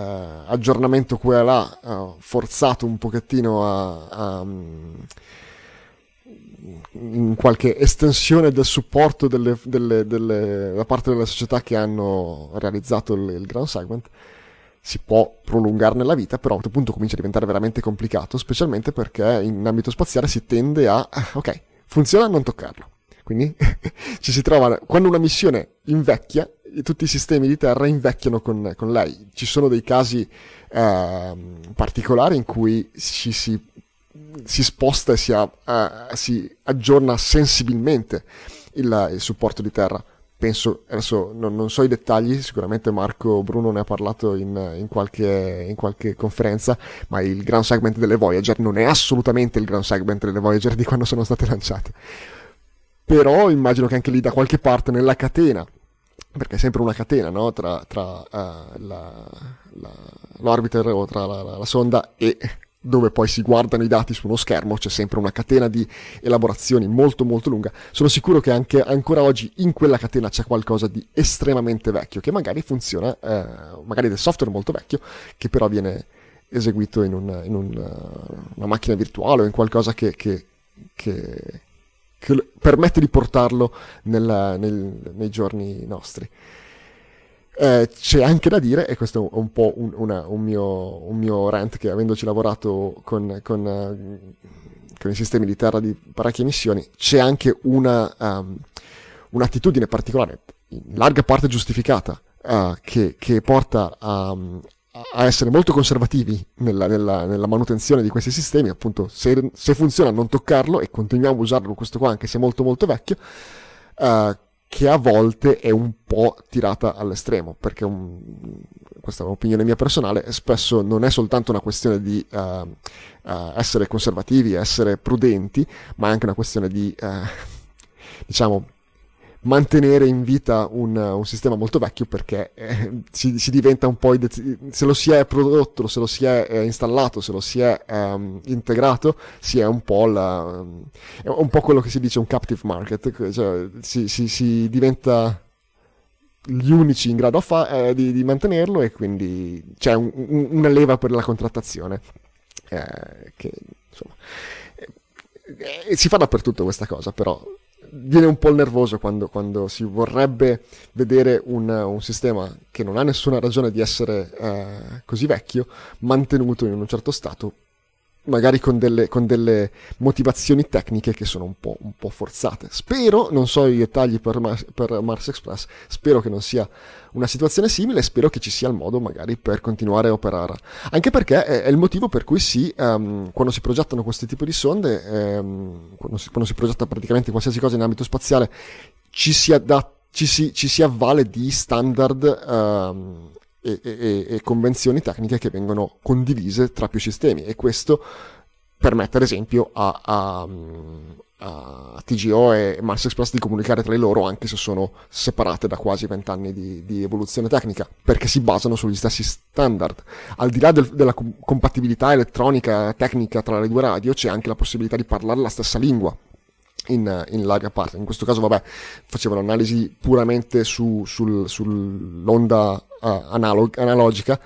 S1: aggiornamento qua e là, eh, forzato un pochettino a, a, in qualche estensione del supporto delle, delle, delle, da parte delle società che hanno realizzato il, il ground segment si può prolungarne la vita, però a questo punto comincia a diventare veramente complicato, specialmente perché in ambito spaziale si tende a, ah, ok, funziona, non toccarlo. Quindi ci si trova, quando una missione invecchia, tutti i sistemi di terra invecchiano con, con lei. Ci sono dei casi eh, particolari in cui ci si, si sposta e si, uh, si aggiorna sensibilmente il, il supporto di terra penso, adesso non, non, so i dettagli, sicuramente Marco Bruno ne ha parlato in, in, qualche, in, qualche, conferenza, ma il ground segment delle Voyager non è assolutamente il ground segment delle Voyager di quando sono state lanciate. Però immagino che anche lì da qualche parte nella catena, perché è sempre una catena no? tra, tra uh, la, la, l'orbiter o tra la, la sonda e dove poi si guardano i dati su uno schermo, c'è sempre una catena di elaborazioni molto molto lunga. Sono sicuro che anche ancora oggi in quella catena c'è qualcosa di estremamente vecchio, che magari funziona, eh, magari del software molto vecchio, che però viene eseguito in, un, in un, una macchina virtuale o in qualcosa che, che, che, che permette di portarlo nella, nel, nei giorni nostri. Eh, c'è anche da dire, e questo è un po' un, una, un, mio, un mio, rant, che avendoci lavorato con, con, uh, con, i sistemi di terra di parecchie missioni, c'è anche una, um, un'attitudine particolare, in larga parte giustificata, uh, che, che, porta a, a, essere molto conservativi nella, nella, nella, manutenzione di questi sistemi, appunto se, se, funziona non toccarlo e continuiamo a usarlo questo qua anche se è molto molto vecchio, uh, che a volte è un po' tirata all'estremo, perché un, questa è un'opinione mia personale, spesso non è soltanto una questione di uh, uh, essere conservativi, essere prudenti, ma è anche una questione di, uh, diciamo, mantenere in vita un, un sistema molto vecchio perché eh, si, si, diventa un po' se lo si è prodotto, se lo si è eh, installato, se lo si è um, integrato, si è un po' la, è un po' quello che si dice un captive market, cioè si, si, si diventa gli unici in grado fa, eh, di, di, mantenerlo e quindi c'è un, un, una leva per la contrattazione eh, che insomma eh, si fa dappertutto questa cosa però viene un po' nervoso quando, quando si vorrebbe vedere un, un, sistema che non ha nessuna ragione di essere eh, così vecchio mantenuto in un certo stato magari con delle, con delle, motivazioni tecniche che sono un po', un po', forzate. Spero, non so i dettagli per, Mars, per Mars Express, spero che non sia una situazione simile spero che ci sia il modo magari per continuare a operare. Anche perché è, è il motivo per cui si, um, quando si progettano questi tipi di sonde, um, quando, si, quando, si, progetta praticamente qualsiasi cosa in ambito spaziale, ci si, adatta ci si, ci si, avvale di standard um, e, e, e, convenzioni tecniche che vengono condivise tra più sistemi e questo permette ad esempio a, a, a TGO e Mars Express di comunicare tra loro anche se sono separate da quasi vent'anni di, di, evoluzione tecnica perché si basano sugli stessi standard al di là del, della compatibilità elettronica tecnica tra le due radio c'è anche la possibilità di parlare la stessa lingua in, in, larga parte. In questo caso, vabbè, facevano analisi puramente su, sul, sull'onda uh, analog, analogica,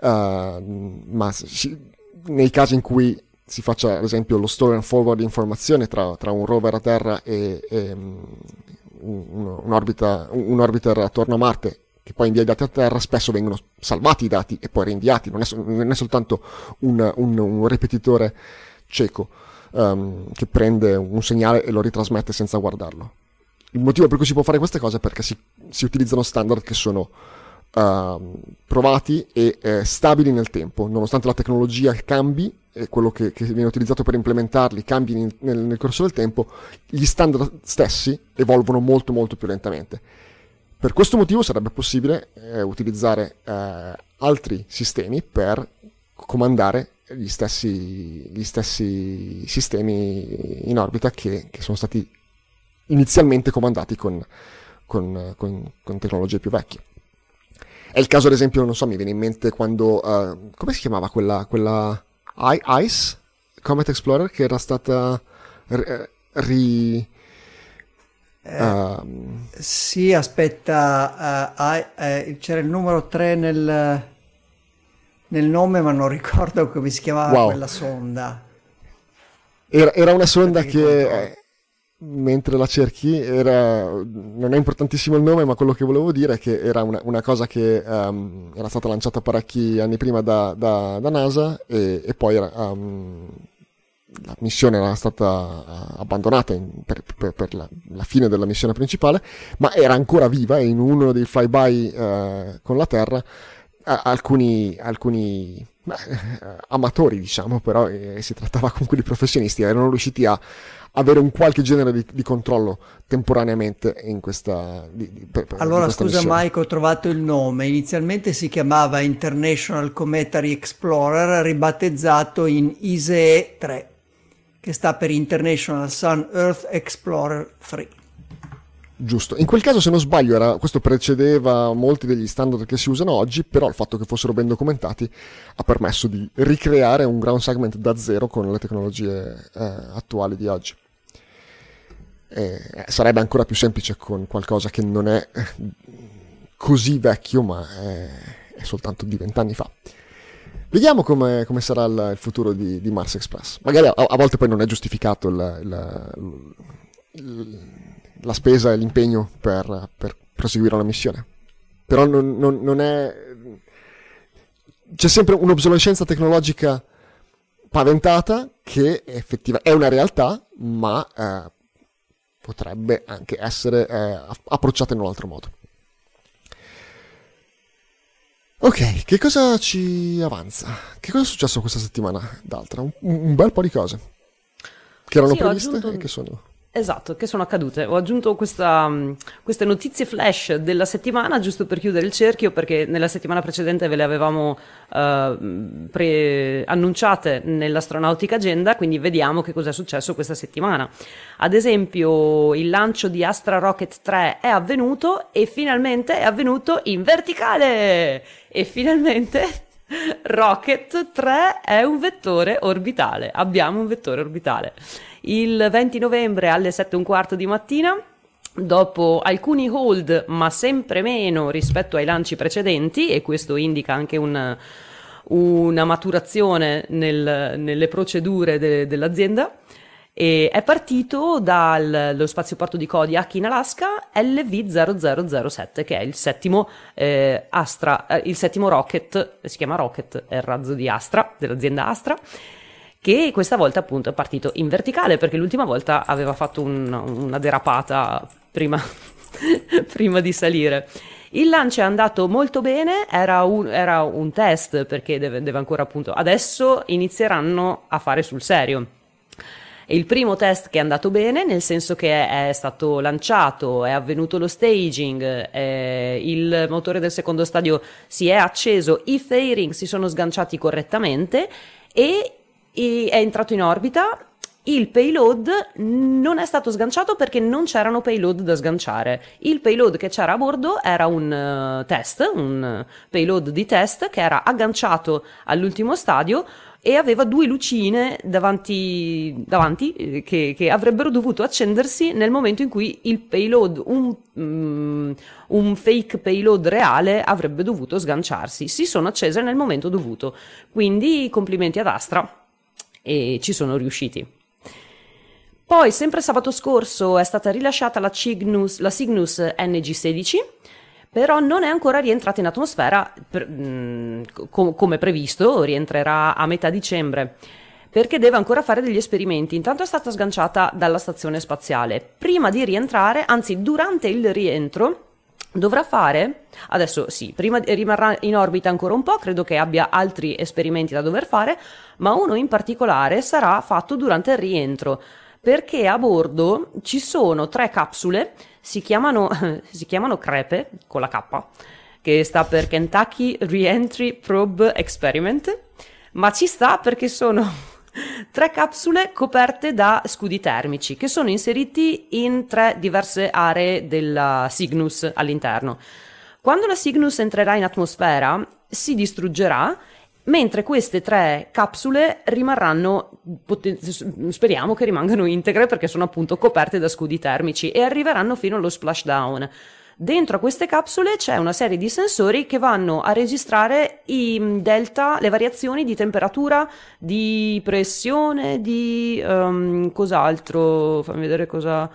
S1: uh, ma si, nei casi in cui si faccia, ad esempio, lo store and forward di informazione tra, tra un rover a terra e, e um, un, un, un orbiter attorno a Marte che poi invia i dati a terra, spesso vengono salvati i dati e poi rinviati, non è, non è soltanto un, un, un ripetitore cieco um, che prende un segnale e lo ritrasmette senza guardarlo. Il motivo per cui si può fare queste cose è perché si, si utilizzano standard che sono uh, provati e eh, stabili nel tempo, nonostante la tecnologia cambi e quello che, che viene utilizzato per implementarli cambi nel, nel, nel corso del tempo, gli standard stessi evolvono molto molto più lentamente. Per questo motivo sarebbe possibile eh, utilizzare eh, altri sistemi per comandare gli stessi, gli stessi sistemi in orbita che, che, sono stati inizialmente comandati con, con, con, con, tecnologie più vecchie. È il caso, ad esempio, non so, mi viene in mente quando... Uh, come si chiamava quella... quella I- ICE? Comet Explorer che era stata ri...
S3: Uh, sì, aspetta, uh, uh, c'era il numero 3 nel, nel, nome, ma non ricordo come si chiamava wow. quella sonda.
S1: Era, era una sonda che, eh, mentre la cerchi, era, non è importantissimo il nome, ma quello che volevo dire è che era una, una cosa che um, era stata lanciata parecchi anni prima da, da, da NASA e, e poi era... Um, la missione era stata eh, abbandonata in, per, per, per la, la, fine della missione principale, ma era ancora viva in uno dei flyby eh, con la Terra eh, alcuni, alcuni eh, amatori, diciamo, però eh, si trattava comunque di professionisti, erano riusciti a avere un qualche genere di, di controllo temporaneamente in questa di, di,
S3: per, allora
S1: questa
S3: scusa
S1: missione.
S3: Mike ho trovato il nome inizialmente si chiamava International Cometary Explorer ribattezzato in ISEE 3 che sta per International Sun Earth Explorer 3.
S1: Giusto, in quel caso se non sbaglio era, questo precedeva molti degli standard che si usano oggi, però il fatto che fossero ben documentati ha permesso di ricreare un ground segment da zero con le tecnologie eh, attuali di oggi. E sarebbe ancora più semplice con qualcosa che non è eh, così vecchio, ma è, è soltanto di vent'anni fa. Vediamo come, come sarà il, il, futuro di, di, Mars Express. Magari a, a, volte poi non è giustificato il, il, la spesa e l'impegno per, per, proseguire la missione. Però non, non, non è... C'è sempre un'obsolescenza tecnologica paventata che effettiva, è una realtà, ma eh, potrebbe anche essere eh, approcciata in un altro modo. Ok, che cosa ci avanza? Che cosa è successo questa settimana d'altra? Un, un bel po' di cose che erano sì, previste aggiunto... e che sono
S2: Esatto, che sono accadute. Ho aggiunto questa, mm, queste notizie flash della settimana, giusto per chiudere il cerchio, perché nella settimana precedente ve le avevamo uh, annunciate nell'Astronautica Agenda, quindi vediamo che cosa è successo questa settimana. Ad esempio, il lancio di Astra Rocket 3 è avvenuto e finalmente è avvenuto in verticale! E finalmente Rocket 3 è un vettore orbitale. Abbiamo un vettore orbitale il 20 novembre alle 7 e un quarto di mattina dopo alcuni hold ma sempre meno rispetto ai lanci precedenti e questo indica anche un, una maturazione nel, nelle procedure de, dell'azienda e è partito dallo spazioporto di Kodiak in Alaska LV0007 che è il settimo eh, Astra, eh, il settimo rocket, si chiama Rocket, è il razzo di Astra, dell'azienda Astra che questa volta appunto è partito in verticale perché l'ultima volta aveva fatto un, una derapata prima, prima di salire. Il lancio è andato molto bene, era un, era un test perché deve, deve, ancora appunto... Adesso inizieranno a fare sul serio. Il primo test che è andato bene, nel senso che è, stato lanciato, è avvenuto lo staging, eh, il motore del secondo stadio si è acceso, i fairing si sono sganciati correttamente e è entrato in orbita. Il payload non è stato sganciato perché non c'erano payload da sganciare. Il payload che c'era a bordo era un uh, test, un payload di test che era agganciato all'ultimo stadio e aveva due lucine davanti, davanti eh, che, che, avrebbero dovuto accendersi nel momento in cui il payload, un, um, un, fake payload reale, avrebbe dovuto sganciarsi. Si sono accese nel momento dovuto. Quindi complimenti ad Astra e ci sono riusciti. Poi, sempre sabato scorso, è stata rilasciata la Cygnus, la Cygnus NG16, però non è ancora rientrata in atmosfera per, mh, mm, com- come previsto, rientrerà a metà dicembre perché deve ancora fare degli esperimenti. Intanto è stata sganciata dalla stazione spaziale. Prima di rientrare, anzi durante il rientro, dovrà fare, adesso sì, prima rimarrà in orbita ancora un po', credo che abbia altri esperimenti da dover fare, ma uno in particolare sarà fatto durante il rientro, perché a bordo ci sono tre capsule, si chiamano, si chiamano crepe, con la K, che sta per Kentucky Reentry Probe Experiment, ma ci sta perché sono tre capsule coperte da scudi termici che sono inseriti in tre diverse aree della Cygnus all'interno. Quando la Cygnus entrerà in atmosfera si distruggerà mentre queste tre capsule rimarranno, speriamo che rimangano integre perché sono appunto coperte da scudi termici e arriveranno fino allo splashdown. Dentro a queste capsule c'è una serie di sensori che vanno a registrare i mm, delta, le variazioni di temperatura, di pressione, di um, cos'altro, fammi vedere cosa...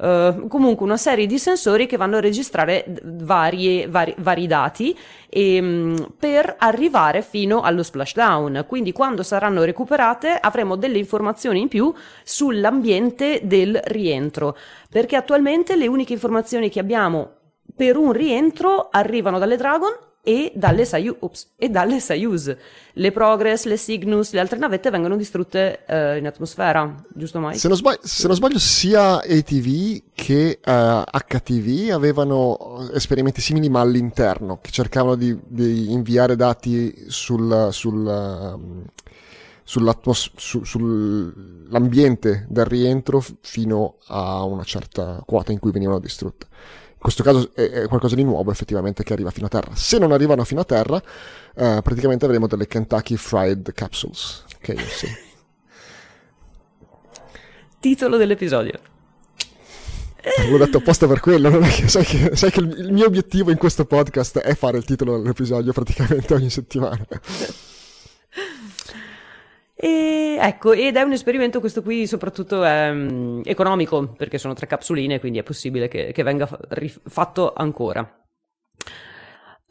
S2: Uh, comunque una serie di sensori che vanno a registrare varie, vari, vari dati e, um, per arrivare fino allo splashdown. Quindi quando saranno recuperate avremo delle informazioni in più sull'ambiente del rientro, perché attualmente le uniche informazioni che abbiamo per un rientro arrivano dalle Dragon e dalle, Soyuz, ups, e dalle Soyuz. Le Progress, le Cygnus, le altre navette vengono distrutte uh, in atmosfera, giusto Mike?
S1: Se non, sbaglio, se non sbaglio sia ATV che eh, HTV avevano esperimenti simili ma all'interno, che cercavano di, di inviare dati sul, sul, um, su, sull'ambiente del rientro fino a una certa quota in cui venivano distrutte. In questo caso è, qualcosa di nuovo effettivamente che arriva fino a terra. Se non arrivano fino a terra, eh, praticamente avremo delle Kentucky Fried Capsules. Ok, sì.
S2: Titolo dell'episodio.
S1: L'ho detto apposta per quello, non è che sai, che sai che il mio obiettivo in questo podcast è fare il titolo dell'episodio praticamente ogni settimana.
S2: E ecco, ed è un esperimento questo qui soprattutto um, economico, perché sono tre capsuline, quindi è possibile che, che venga fatto ancora.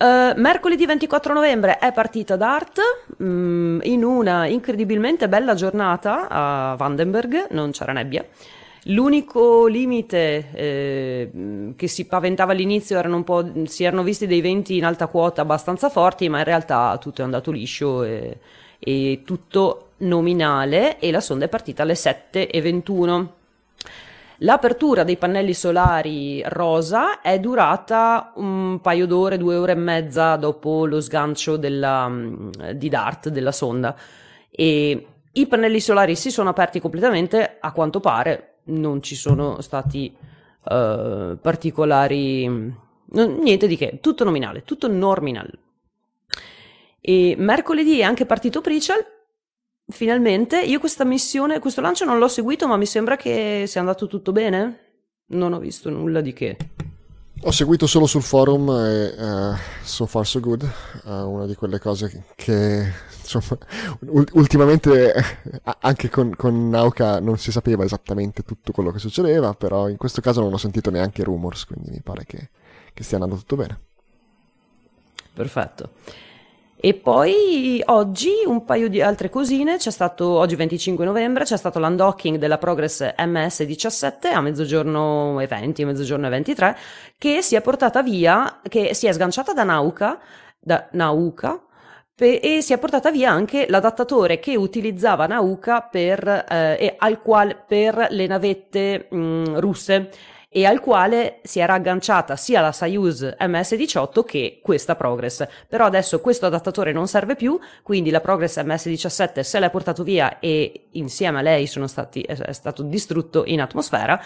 S2: Uh, mercoledì 24 novembre è partita DART um, in una incredibilmente bella giornata a Vandenberg, non c'era nebbia. L'unico limite eh, che si paventava all'inizio erano si erano visti dei venti in alta quota abbastanza forti, ma in realtà tutto è andato liscio e, e tutto nominale e la sonda è partita alle 7.21. L'apertura dei pannelli solari rosa è durata un paio d'ore, due ore e mezza dopo lo sgancio della, di DART della sonda e i pannelli solari si sono aperti completamente, a quanto pare non ci sono stati uh, particolari, niente di che, tutto nominale, tutto norminal. E mercoledì è anche partito Prichel Finalmente, io questa missione, questo lancio non l'ho seguito, ma mi sembra che sia andato tutto bene. Non ho visto nulla di che.
S1: Ho seguito solo sul forum e uh, so far so good, uh, una di quelle cose che, insomma, ultimamente anche con, con Nauka non si sapeva esattamente tutto quello che succedeva, però in questo caso non ho sentito neanche rumors, quindi mi pare che, che stia andando tutto bene.
S2: Perfetto. E poi oggi un paio di altre cosine, c'è stato oggi 25 novembre, c'è stato l'undocking della Progress MS17 a mezzogiorno e 20, mezzogiorno e 23, che si è portata via, che si è sganciata da Nauka, da Nauka e si è portata via anche l'adattatore che utilizzava Nauka per, eh, al qual, per le navette mh, russe e al quale si era agganciata sia la Soyuz MS-18 che questa Progress. Però adesso questo adattatore non serve più, quindi la Progress MS-17 se l'è portato via e insieme a lei stati, è stato distrutto in atmosfera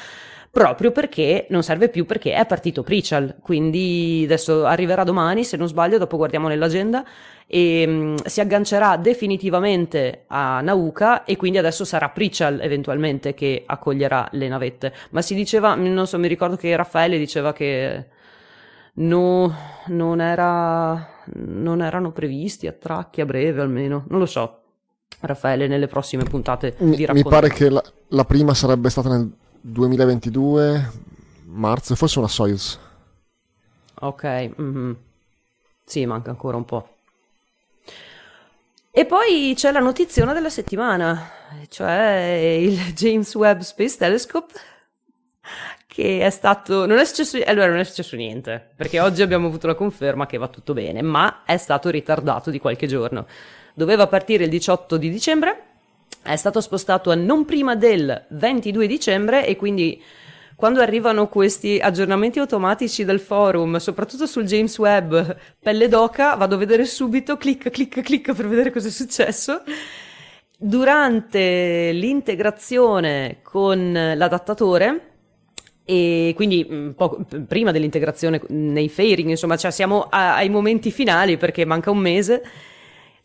S2: proprio perché non serve più perché è partito Prichal, quindi adesso arriverà domani se non sbaglio, dopo guardiamo nell'agenda e um, si aggancerà definitivamente a Nauka e quindi adesso sarà Prichal eventualmente che accoglierà le navette. Ma si diceva, non so, mi ricordo che Raffaele diceva che no, non, era, non erano previsti attracchi a breve almeno, non lo so. Raffaele nelle prossime puntate
S1: mi, vi racconterà. Mi pare che la, la prima sarebbe stata nel 2022, marzo, forse una Soyuz.
S2: Ok, mm-hmm. sì, manca ancora un po'. E poi c'è la notiziona della settimana, cioè il James Webb Space Telescope che è stato non è successo allora non è successo niente perché oggi abbiamo avuto la conferma che va tutto bene ma è stato ritardato di qualche giorno doveva partire il 18 di dicembre è stato spostato a non prima del 22 dicembre e quindi quando arrivano questi aggiornamenti automatici del forum, soprattutto sul James Webb, pelle d'oca, vado a vedere subito, clic, clic, clic per vedere cosa è successo. Durante l'integrazione con l'adattatore, e quindi mm, poco, prima dell'integrazione nei fairing, insomma, cioè siamo a, ai momenti finali perché manca un mese.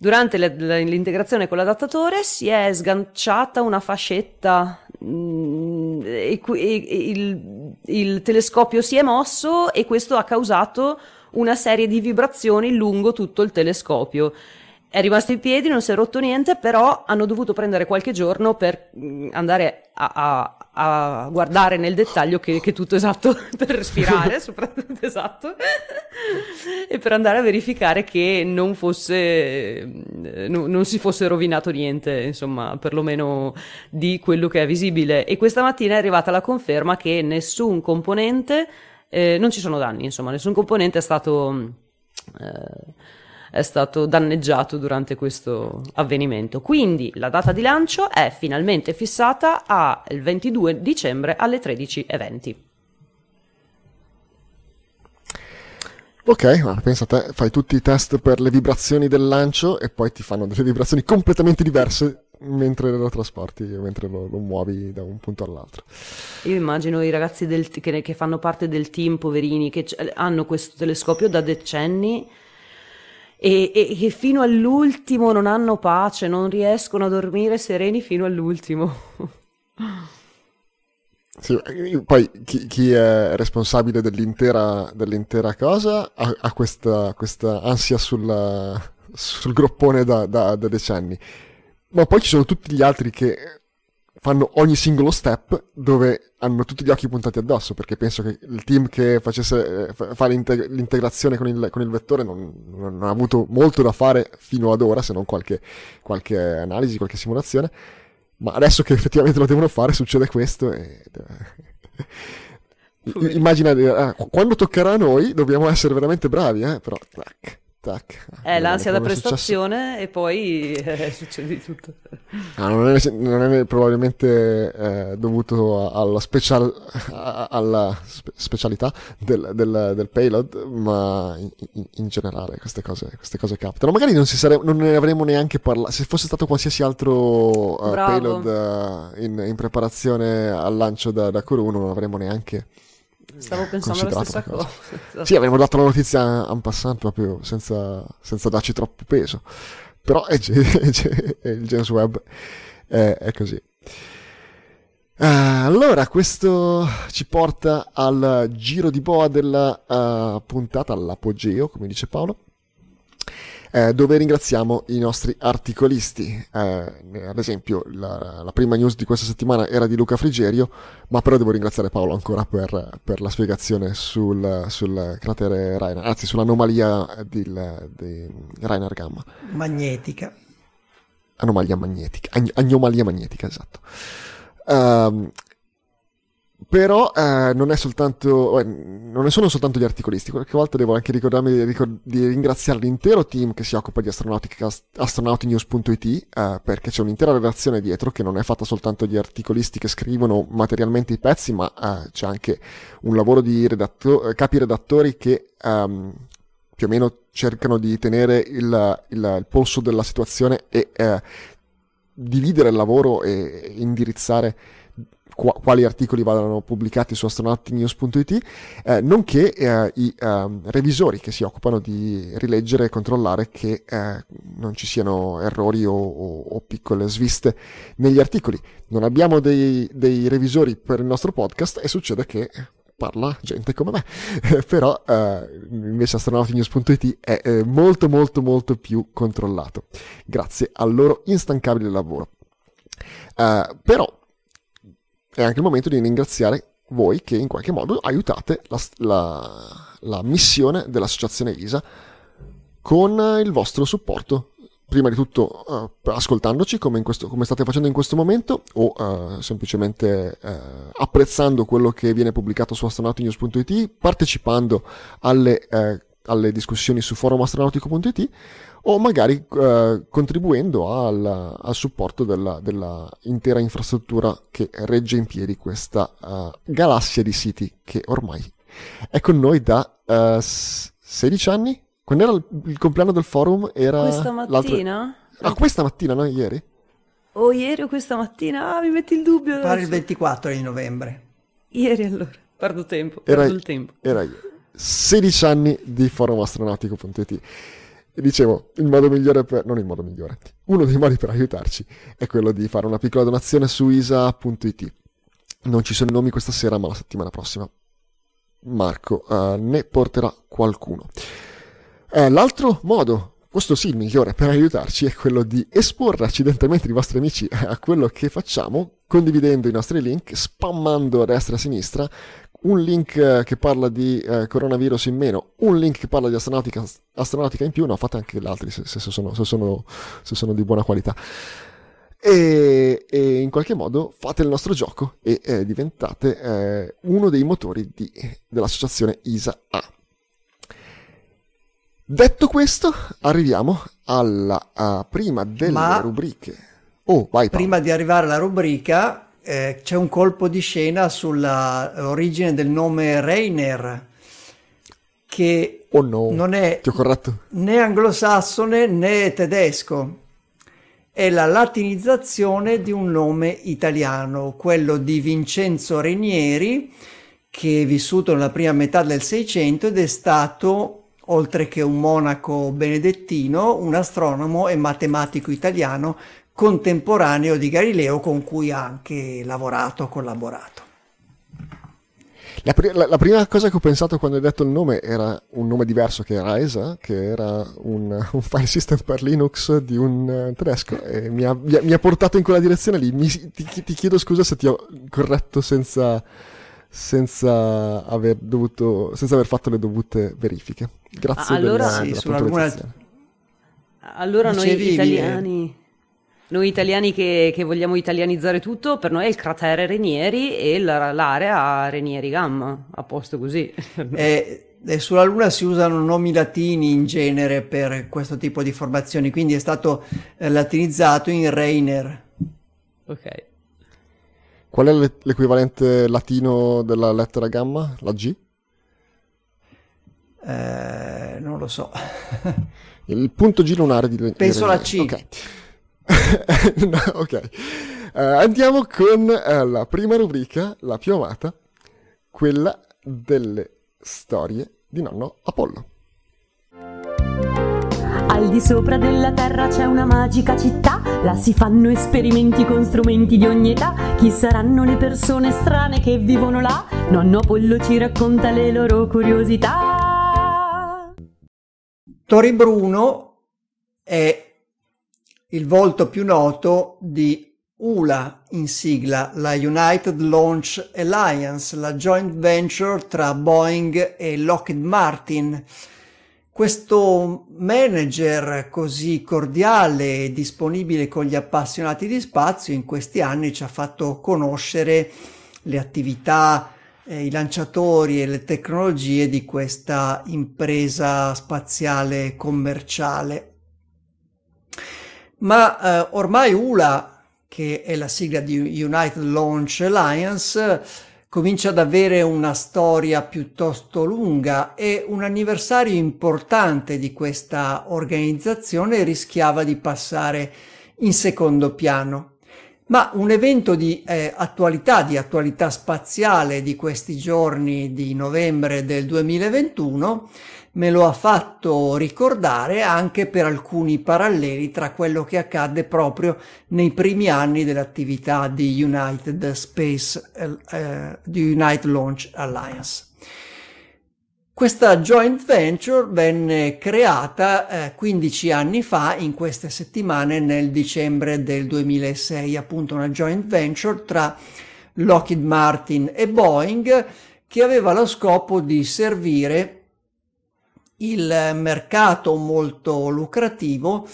S2: Durante l'integrazione con l'adattatore si è sganciata una fascetta mh, mm, e, e, il, il telescopio si è mosso e questo ha causato una serie di vibrazioni lungo tutto il telescopio. È rimasto in piedi, non si è rotto niente, però hanno dovuto prendere qualche giorno per mm, andare a, a, a guardare nel dettaglio che, che tutto esatto per respirare, soprattutto esatto, e per andare a verificare che non fosse, mm, no, non si fosse rovinato niente, insomma, perlomeno di quello che è visibile. E questa mattina è arrivata la conferma che nessun componente, eh, non ci sono danni, insomma, nessun componente è stato... Mm, eh, è stato danneggiato durante questo avvenimento. Quindi la data di lancio è finalmente fissata al 22 dicembre alle 13.20.
S1: Ok, ma pensa a te, fai tutti i test per le vibrazioni del lancio e poi ti fanno delle vibrazioni completamente diverse mentre lo trasporti, mentre lo, lo muovi da un punto all'altro.
S2: Io immagino i ragazzi del, che, che, fanno parte del team, poverini, che hanno questo telescopio da decenni e, e che fino all'ultimo non hanno pace, non riescono a dormire sereni fino all'ultimo.
S1: Sì, poi chi, chi, è responsabile dell'intera, dell'intera cosa ha, ha questa, questa, ansia sulla, sul groppone da, da, da, decenni. Ma poi ci sono tutti gli altri che fanno ogni singolo step dove hanno tutti gli occhi puntati addosso, perché penso che il team che facesse eh, fa l'integ- l'integrazione con il, con il vettore non, non, ha avuto molto da fare fino ad ora, se non qualche, qualche analisi, qualche simulazione. Ma adesso che effettivamente lo devono fare, succede questo e... Immagina, eh, quando toccherà a noi dobbiamo essere veramente bravi, eh? però... Tac tac.
S2: È l'ansia da prestazione e poi eh, succede di tutto.
S1: Ah, non, è, non, è, probabilmente eh, dovuto alla, special, alla spe, specialità del, del, del, payload, ma in, in, generale queste cose, queste cose, capitano. Magari non, sare, non, ne avremmo neanche parlato. Se fosse stato qualsiasi altro uh, payload uh, in, in, preparazione al lancio da, da Kuru, non avremmo neanche
S2: Stavo pensando alla stessa cosa.
S1: cosa. Sì, avremmo dato la notizia en passant proprio senza, senza darci troppo peso. Però è, è, il James Webb è, è così. Uh, allora, questo ci porta al giro di boa della uh, puntata, all'apogeo, come dice Paolo eh, dove ringraziamo i nostri articolisti. Eh, ad esempio, la, la, prima news di questa settimana era di Luca Frigerio, ma però devo ringraziare Paolo ancora per, per la spiegazione sul, sul, cratere Rainer, anzi sull'anomalia di, di Rainer Gamma.
S3: Magnetica.
S1: Anomalia magnetica, Agn- anomalia magnetica, esatto. Um, però eh, non, è soltanto, eh, non sono soltanto gli articolisti, qualche volta devo anche ricordarmi di, ricor- di ringraziare l'intero team che si occupa di astronautinews.it eh, perché c'è un'intera redazione dietro che non è fatta soltanto di articolisti che scrivono materialmente i pezzi, ma eh, c'è anche un lavoro di redatto- capi redattori che um, più o meno cercano di tenere il, il, il polso della situazione e eh, dividere il lavoro e indirizzare quali articoli vadano pubblicati su astronautinews.it, eh, nonché eh, i eh, revisori che si occupano di rileggere e controllare che eh, non ci siano errori o, o, o, piccole sviste negli articoli. Non abbiamo dei, dei revisori per il nostro podcast e succede che parla gente come me, però eh, invece astronautinews.it è eh, molto molto molto più controllato, grazie al loro instancabile lavoro. Uh, però è anche il momento di ringraziare voi che in qualche modo aiutate la, la, la missione dell'associazione ISA con il vostro supporto. Prima di tutto uh, ascoltandoci come, questo, come, state facendo in questo momento o uh, semplicemente uh, apprezzando quello che viene pubblicato su astronautinews.it, partecipando alle, alle discussioni su forumastronautico.it o magari contribuendo al, al supporto della, della, intera infrastruttura che regge in piedi questa galassia di siti che ormai è con noi da 16 anni, quando era il, il compleanno del forum? Era
S2: questa mattina?
S1: Ah, questa mattina, no? Ieri?
S2: O ieri o questa mattina? Ah, mi metti il dubbio.
S3: Pare il 24 di novembre.
S2: Ieri allora. Perdo tempo, perdo
S1: era,
S2: il tempo.
S1: Era 16 anni di forumastronautico.it. E dicevo, il modo migliore per... non il modo migliore, uno dei modi per aiutarci è quello di fare una piccola donazione su isa.it. Non ci sono nomi questa sera, ma la settimana prossima Marco uh, ne porterà qualcuno. Eh, l'altro modo, questo sì il migliore per aiutarci, è quello di esporre accidentalmente i vostri amici a quello che facciamo, condividendo i nostri link, spammando a destra e a sinistra, un link eh, che parla di eh, coronavirus in meno, un link che parla di astronautica, astronautica in più, no, fate anche gli altri se, se, sono, se, sono, se sono, di buona qualità. E, e, in qualche modo fate il nostro gioco e eh, diventate eh, uno dei motori di, dell'associazione ISA-A. Detto questo, arriviamo alla prima delle Ma rubriche.
S3: Oh, vai, prima di arrivare alla rubrica, eh, c'è un colpo di scena sull'origine del nome Rainer, che
S1: oh no,
S3: non è né anglosassone né tedesco. È la latinizzazione di un nome italiano, quello di Vincenzo Renieri, che è vissuto nella prima metà del Seicento ed è stato oltre che un monaco benedettino, un astronomo e matematico italiano contemporaneo di Galileo con cui ha anche lavorato, collaborato.
S1: La, la, la, prima cosa che ho pensato quando hai detto il nome era un nome diverso che era ESA, che era un, un file system per Linux di un uh, tedesco e mi ha, mi ha, portato in quella direzione lì. Mi, ti, ti, chiedo scusa se ti ho corretto senza, senza, aver, dovuto, senza aver fatto le dovute verifiche. Grazie
S2: allora,
S1: della, sì, della
S2: Allora noi italiani, noi italiani che, che, vogliamo italianizzare tutto, per noi è il cratere Renieri e l'area Renieri Gamma, a posto così.
S3: e, e sulla Luna si usano nomi latini in genere per questo tipo di formazioni, quindi è stato eh, latinizzato in Reiner.
S2: Ok.
S1: Qual è l'equivalente latino della lettera gamma? La G?
S3: Eh, non lo so.
S1: Il punto G lunare di
S3: Penso la C.
S1: Ok. no, ok. Uh, andiamo con uh, la prima rubrica, la più amata, quella delle storie di nonno Apollo.
S4: Al di sopra della terra c'è una magica città, là si fanno esperimenti con strumenti di ogni età. Chi saranno le persone strane che vivono là? Nonno Apollo ci racconta le loro curiosità.
S3: Tori Bruno è il volto più noto di ULA in sigla, la United Launch Alliance, la joint venture tra Boeing e Lockheed Martin. Questo manager così cordiale e disponibile con gli appassionati di spazio in questi anni ci ha fatto conoscere le attività eh, i lanciatori e le tecnologie di questa impresa spaziale commerciale. Ma eh, ormai ULA, che è la sigla di United Launch Alliance, comincia ad avere una storia piuttosto lunga e un anniversario importante di questa organizzazione rischiava di passare in secondo piano. Ma un evento di eh, attualità, di attualità spaziale di questi giorni di novembre del 2021 me lo ha fatto ricordare anche per alcuni paralleli tra quello che accadde proprio nei primi anni dell'attività di United Space, eh, di United Launch Alliance. Questa joint venture venne creata eh, 15 anni fa, in queste settimane, nel dicembre del 2006, appunto una joint venture tra Lockheed Martin e Boeing che aveva lo scopo di servire il mercato molto lucrativo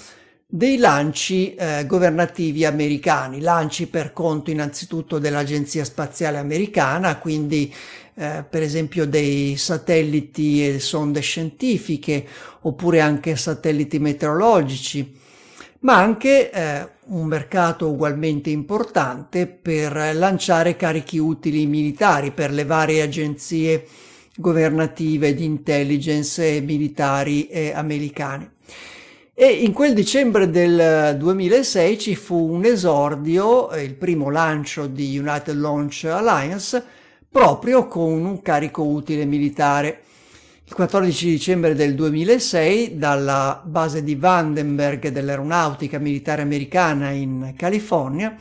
S3: dei lanci eh, governativi americani, lanci per conto innanzitutto dell'Agenzia Spaziale Americana, quindi eh, per esempio dei satelliti e sonde scientifiche oppure anche satelliti meteorologici, ma anche eh, un mercato ugualmente importante per lanciare carichi utili militari per le varie agenzie governative di intelligence militari e americane. E in quel dicembre del 2006 ci fu un esordio, eh, il primo lancio di United Launch Alliance, proprio con un carico utile militare. Il 14 dicembre del 2006, dalla base di Vandenberg dell'Aeronautica Militare Americana in California,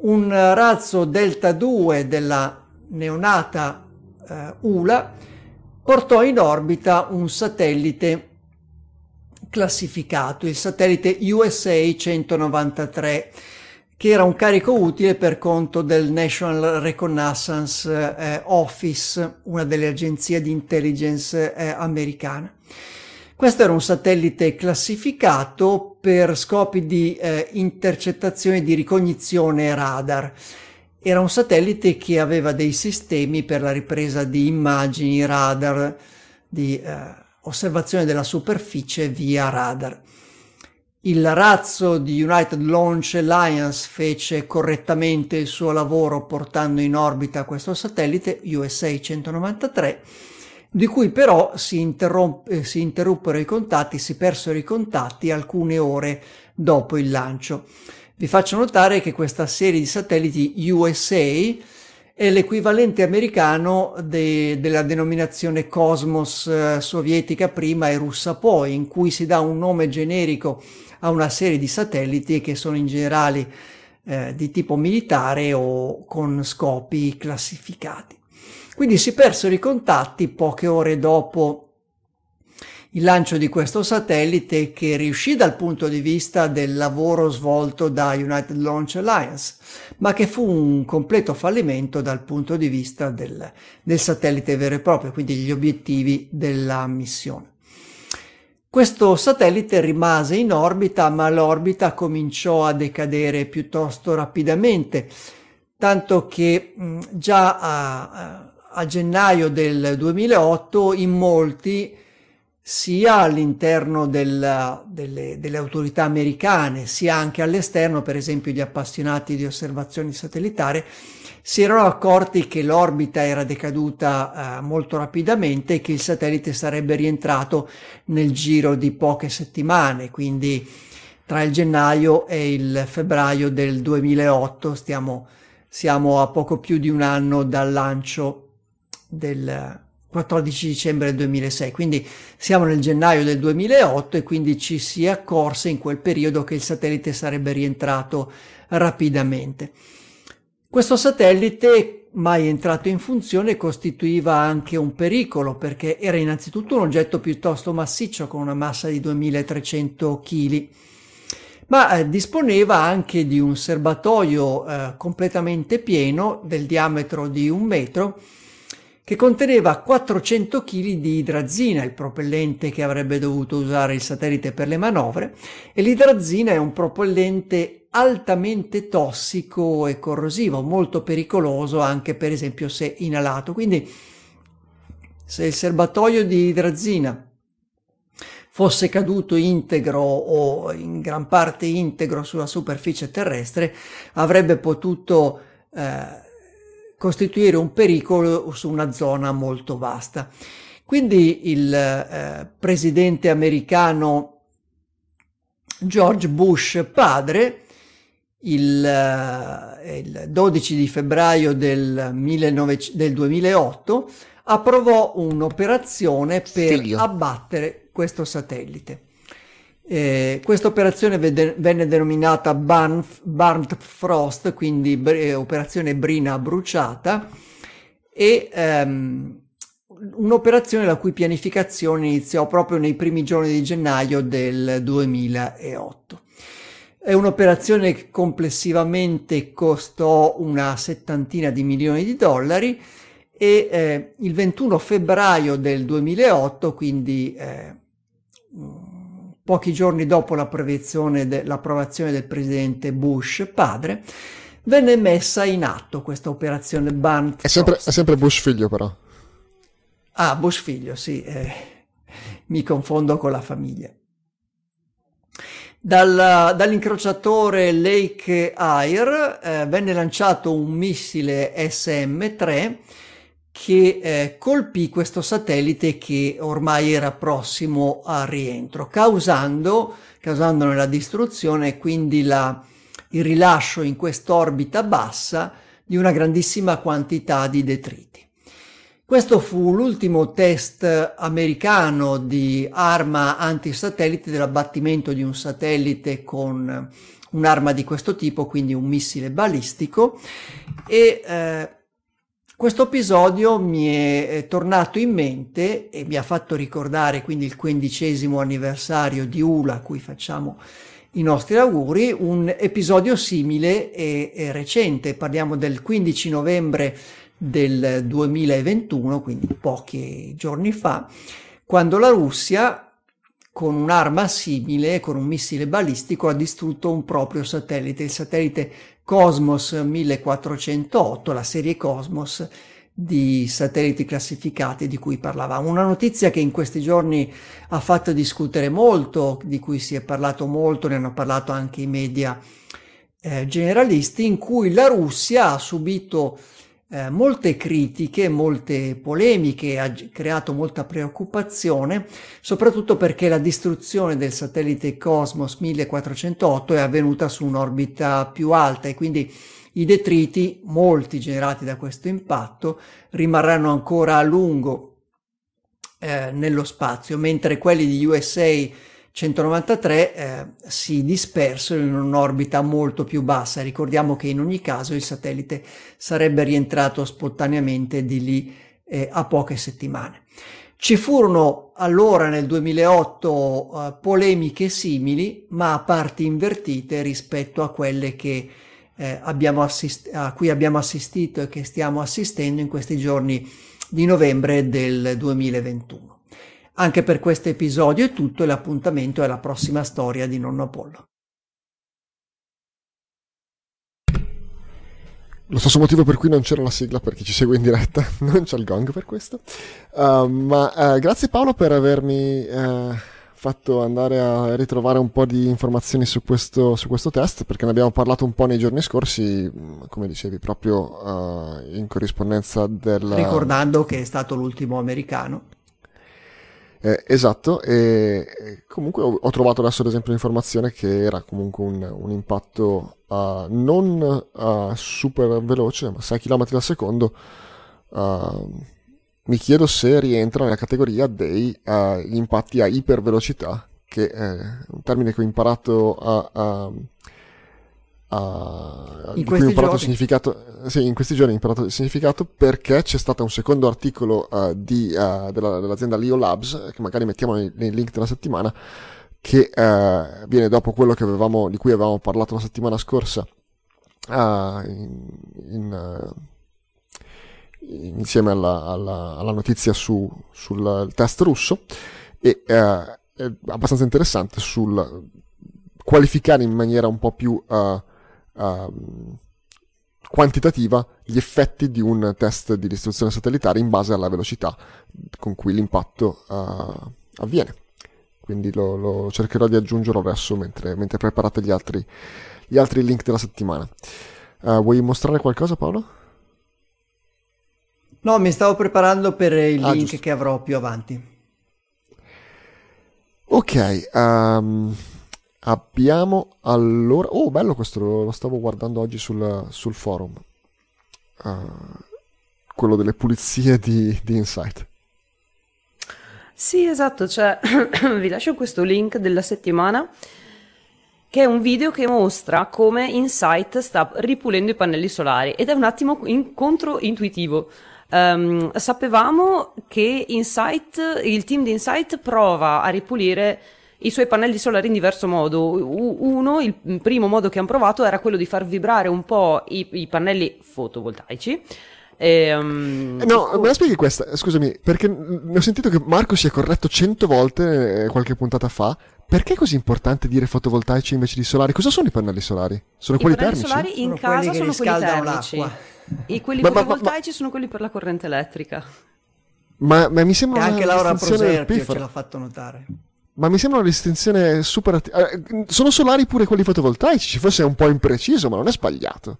S3: un razzo Delta 2 della neonata eh, ULA portò in orbita un satellite classificato, il satellite USA 193, che era un carico utile per conto del National Reconnaissance eh, Office, una delle agenzie di intelligence eh, americane. Questo era un satellite classificato per scopi di eh, intercettazione di ricognizione radar. Era un satellite che aveva dei sistemi per la ripresa di immagini radar di eh, osservazione della superficie via radar. Il razzo di United Launch Alliance fece correttamente il suo lavoro portando in orbita questo satellite USA 193, di cui però si, eh, si interruppero i contatti, si persero i contatti alcune ore dopo il lancio. Vi faccio notare che questa serie di satelliti USA è l'equivalente americano de, della denominazione Cosmos eh, sovietica prima e russa poi, in cui si dà un nome generico a una serie di satelliti che sono in generale eh, di tipo militare o con scopi classificati. Quindi si persero i contatti poche ore dopo il lancio di questo satellite che riuscì dal punto di vista del lavoro svolto da United Launch Alliance, ma che fu un completo fallimento dal punto di vista del, del satellite vero e proprio, quindi gli obiettivi della missione. Questo satellite rimase in orbita, ma l'orbita cominciò a decadere piuttosto rapidamente, tanto che già a, a gennaio del 2008 in molti sia all'interno del, delle, delle, autorità americane, sia anche all'esterno, per esempio gli appassionati di osservazioni satellitari, si erano accorti che l'orbita era decaduta eh, molto rapidamente e che il satellite sarebbe rientrato nel giro di poche settimane, quindi tra il gennaio e il febbraio del 2008, stiamo, siamo a poco più di un anno dal lancio del, 14 dicembre 2006, quindi siamo nel gennaio del 2008 e quindi ci si accorse in quel periodo che il satellite sarebbe rientrato rapidamente. Questo satellite, mai entrato in funzione, costituiva anche un pericolo perché era innanzitutto un oggetto piuttosto massiccio con una massa di 2300 kg, ma eh, disponeva anche di un serbatoio eh, completamente pieno del diametro di un metro che conteneva 400 kg di idrazina, il propellente che avrebbe dovuto usare il satellite per le manovre, e l'idrazina è un propellente altamente tossico e corrosivo, molto pericoloso anche per esempio se inalato. Quindi se il serbatoio di idrazina fosse caduto integro o in gran parte integro sulla superficie terrestre, avrebbe potuto eh, costituire un pericolo su una zona molto vasta. Quindi il eh, presidente americano George Bush padre, il, eh, il 12 di febbraio del, 19, del 2008, approvò un'operazione per Figlio. abbattere questo satellite. Eh, questa operazione venne denominata Burnt Frost, quindi bre, operazione brina bruciata, e ehm, un'operazione la cui pianificazione iniziò proprio nei primi giorni di gennaio del 2008. È un'operazione che complessivamente costò una settantina di milioni di dollari e eh, il 21 febbraio del 2008, quindi eh, pochi giorni dopo l'approvazione, de, l'approvazione del presidente Bush padre, venne messa in atto questa operazione Barnt.
S1: È sempre, è sempre Bush figlio però.
S3: Ah, Bush figlio, sì, eh, mi confondo con la famiglia. Dal, dall'incrociatore Lake Air eh, venne lanciato un missile SM-3 che eh, colpì questo satellite che ormai era prossimo al rientro, causando, causandone la distruzione e quindi la, il rilascio in quest'orbita bassa di una grandissima quantità di detriti. Questo fu l'ultimo test americano di arma antisatellite dell'abbattimento di un satellite con un'arma di questo tipo, quindi un missile balistico e eh, questo episodio mi è tornato in mente e mi ha fatto ricordare quindi il quindicesimo anniversario di ULA a cui facciamo i nostri auguri, un episodio simile e, e recente, parliamo del 15 novembre del 2021, quindi pochi giorni fa, quando la Russia con un'arma simile, con un missile balistico, ha distrutto un proprio satellite, il satellite Cosmos 1408, la serie Cosmos di satelliti classificati di cui parlavamo. Una notizia che in questi giorni ha fatto discutere molto, di cui si è parlato molto, ne hanno parlato anche i media eh, generalisti, in cui la Russia ha subito eh, molte critiche, molte polemiche, ha creato molta preoccupazione, soprattutto perché la distruzione del satellite Cosmos 1408 è avvenuta su un'orbita più alta e quindi i detriti, molti generati da questo impatto, rimarranno ancora a lungo eh, nello spazio, mentre quelli di USA 193 eh, si dispersero in un'orbita molto più bassa. Ricordiamo che in ogni caso il satellite sarebbe rientrato spontaneamente di lì eh, a poche settimane. Ci furono allora nel 2008 eh, polemiche simili, ma a parti invertite rispetto a quelle che, eh, assist- a cui abbiamo assistito e che stiamo assistendo in questi giorni di novembre del 2021. Anche per questo episodio è tutto e l'appuntamento è la prossima storia di Nonno Apollo.
S1: Lo stesso motivo per cui non c'era la sigla per chi ci segue in diretta, non c'è il gong per questo. Uh, ma uh, grazie Paolo per avermi uh, fatto andare a ritrovare un po' di informazioni su questo, su questo, test, perché ne abbiamo parlato un po' nei giorni scorsi, come dicevi, proprio in corrispondenza del...
S3: Ricordando che è stato l'ultimo americano.
S1: Eh, esatto, e comunque ho, ho, trovato adesso ad esempio l'informazione che era comunque un, un impatto uh, non uh, super veloce, ma 6 km al secondo. Uh, mi chiedo se rientra nella categoria degli impatti a ipervelocità, che è un termine che ho imparato a, a
S3: Uh, in questi
S1: giorni. significato sì, in questi giorni ho imparato il significato perché c'è stato un secondo articolo uh, di, uh, della, dell'azienda Leo Labs che magari mettiamo nei, nei link della settimana che viene dopo quello avevamo, di cui avevamo parlato la settimana scorsa in, in, insieme alla, alla, alla, notizia su, sul test russo e è abbastanza interessante sul qualificare in maniera un po' più uh, uh, quantitativa gli effetti di un test di distruzione satellitare in base alla velocità con cui l'impatto uh, avviene. Quindi lo, lo, cercherò di aggiungerlo adesso mentre, mentre preparate gli altri, gli altri, link della settimana. Uh, vuoi mostrare qualcosa Paolo?
S3: No, mi stavo preparando per il ah, link giusto. che avrò più avanti.
S1: Ok, um, Abbiamo allora... Oh, bello questo, lo stavo guardando oggi sul, sul forum. Uh, quello delle pulizie di, di Insight.
S2: Sì, esatto, cioè vi lascio questo link della settimana che è un video che mostra come Insight sta ripulendo i pannelli solari ed è un attimo in- controintuitivo. Um, sapevamo che Insight, il team di Insight prova a ripulire i suoi pannelli solari in diverso modo. Uno, il primo modo che hanno provato era quello di far vibrare un po' i, i pannelli fotovoltaici.
S1: E, um, no, me la spieghi questa? Scusami, perché ne ho sentito che Marco si è corretto cento volte eh, qualche puntata fa perché è così importante dire fotovoltaici invece di solari? Cosa sono i pannelli solari? Sono
S2: I
S1: quelli
S2: pannelli
S1: termici?
S2: solari in
S3: Sono
S2: casa
S3: quelli che
S2: sono quelli termici.
S3: l'acqua.
S2: E quelli
S1: Ma- ma- ma-
S2: fotovoltaici sono quelli per la corrente elettrica.
S1: Ma, ma mi
S3: E
S1: sembra
S3: anche
S1: una
S3: Laura Proserpio ce l'ha fatto notare.
S1: Ma mi sembra una distinzione super... atti- eh, sono solari pure quelli fotovoltaici, forse è un po' impreciso, ma non è sbagliato.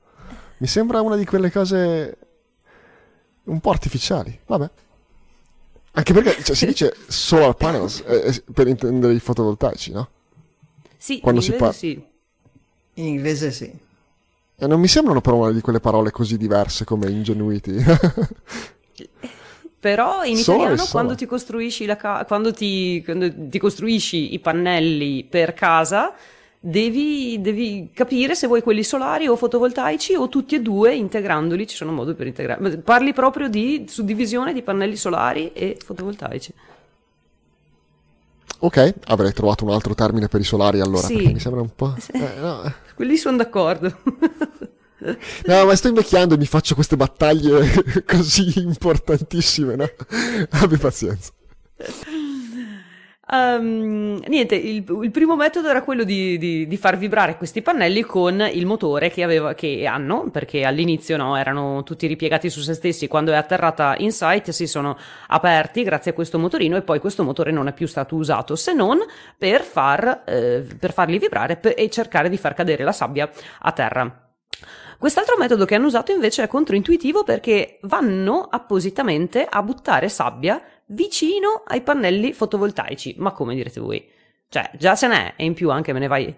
S1: Mi sembra una di quelle cose un po' artificiali. Vabbè. Anche perché cioè, si dice solar panels eh, eh, per intendere i fotovoltaici, no?
S2: Sì,
S1: Quando
S2: in
S1: si
S2: inglese
S1: par-
S2: sì.
S3: In inglese sì.
S1: E non mi sembrano però una di quelle parole così diverse come ingenuity.
S2: Però in
S1: Solar
S2: italiano quando ti costruisci la ca- quando ti, quando ti costruisci i pannelli per casa, devi, devi capire se vuoi quelli solari o fotovoltaici o tutti e due integrandoli, ci sono modi per integrare. Parli proprio di suddivisione di pannelli solari e fotovoltaici.
S1: ok, avrei trovato un altro termine per i solari allora,
S2: Sì.
S1: perché mi sembra un po'... eh, no.
S2: Quelli sono d'accordo.
S1: No, ma sto invecchiando e mi faccio queste battaglie così importantissime, no? Abbi pazienza.
S2: Ehm, niente, il, il primo metodo era quello di, di- di far vibrare questi pannelli con il motore che, aveva- che hanno, perché all'inizio no, erano tutti ripiegati su se stessi. Quando è atterrata Insight si sono aperti grazie a questo motorino e poi questo motore non è più stato usato se non per, far, eh, per farli vibrare per- e cercare di far cadere la sabbia a terra. Quest'altro metodo che hanno usato invece è controintuitivo perché vanno appositamente a buttare sabbia vicino ai pannelli fotovoltaici. Ma come direte voi? Cioè, già ce n'è e in più anche me ne vai,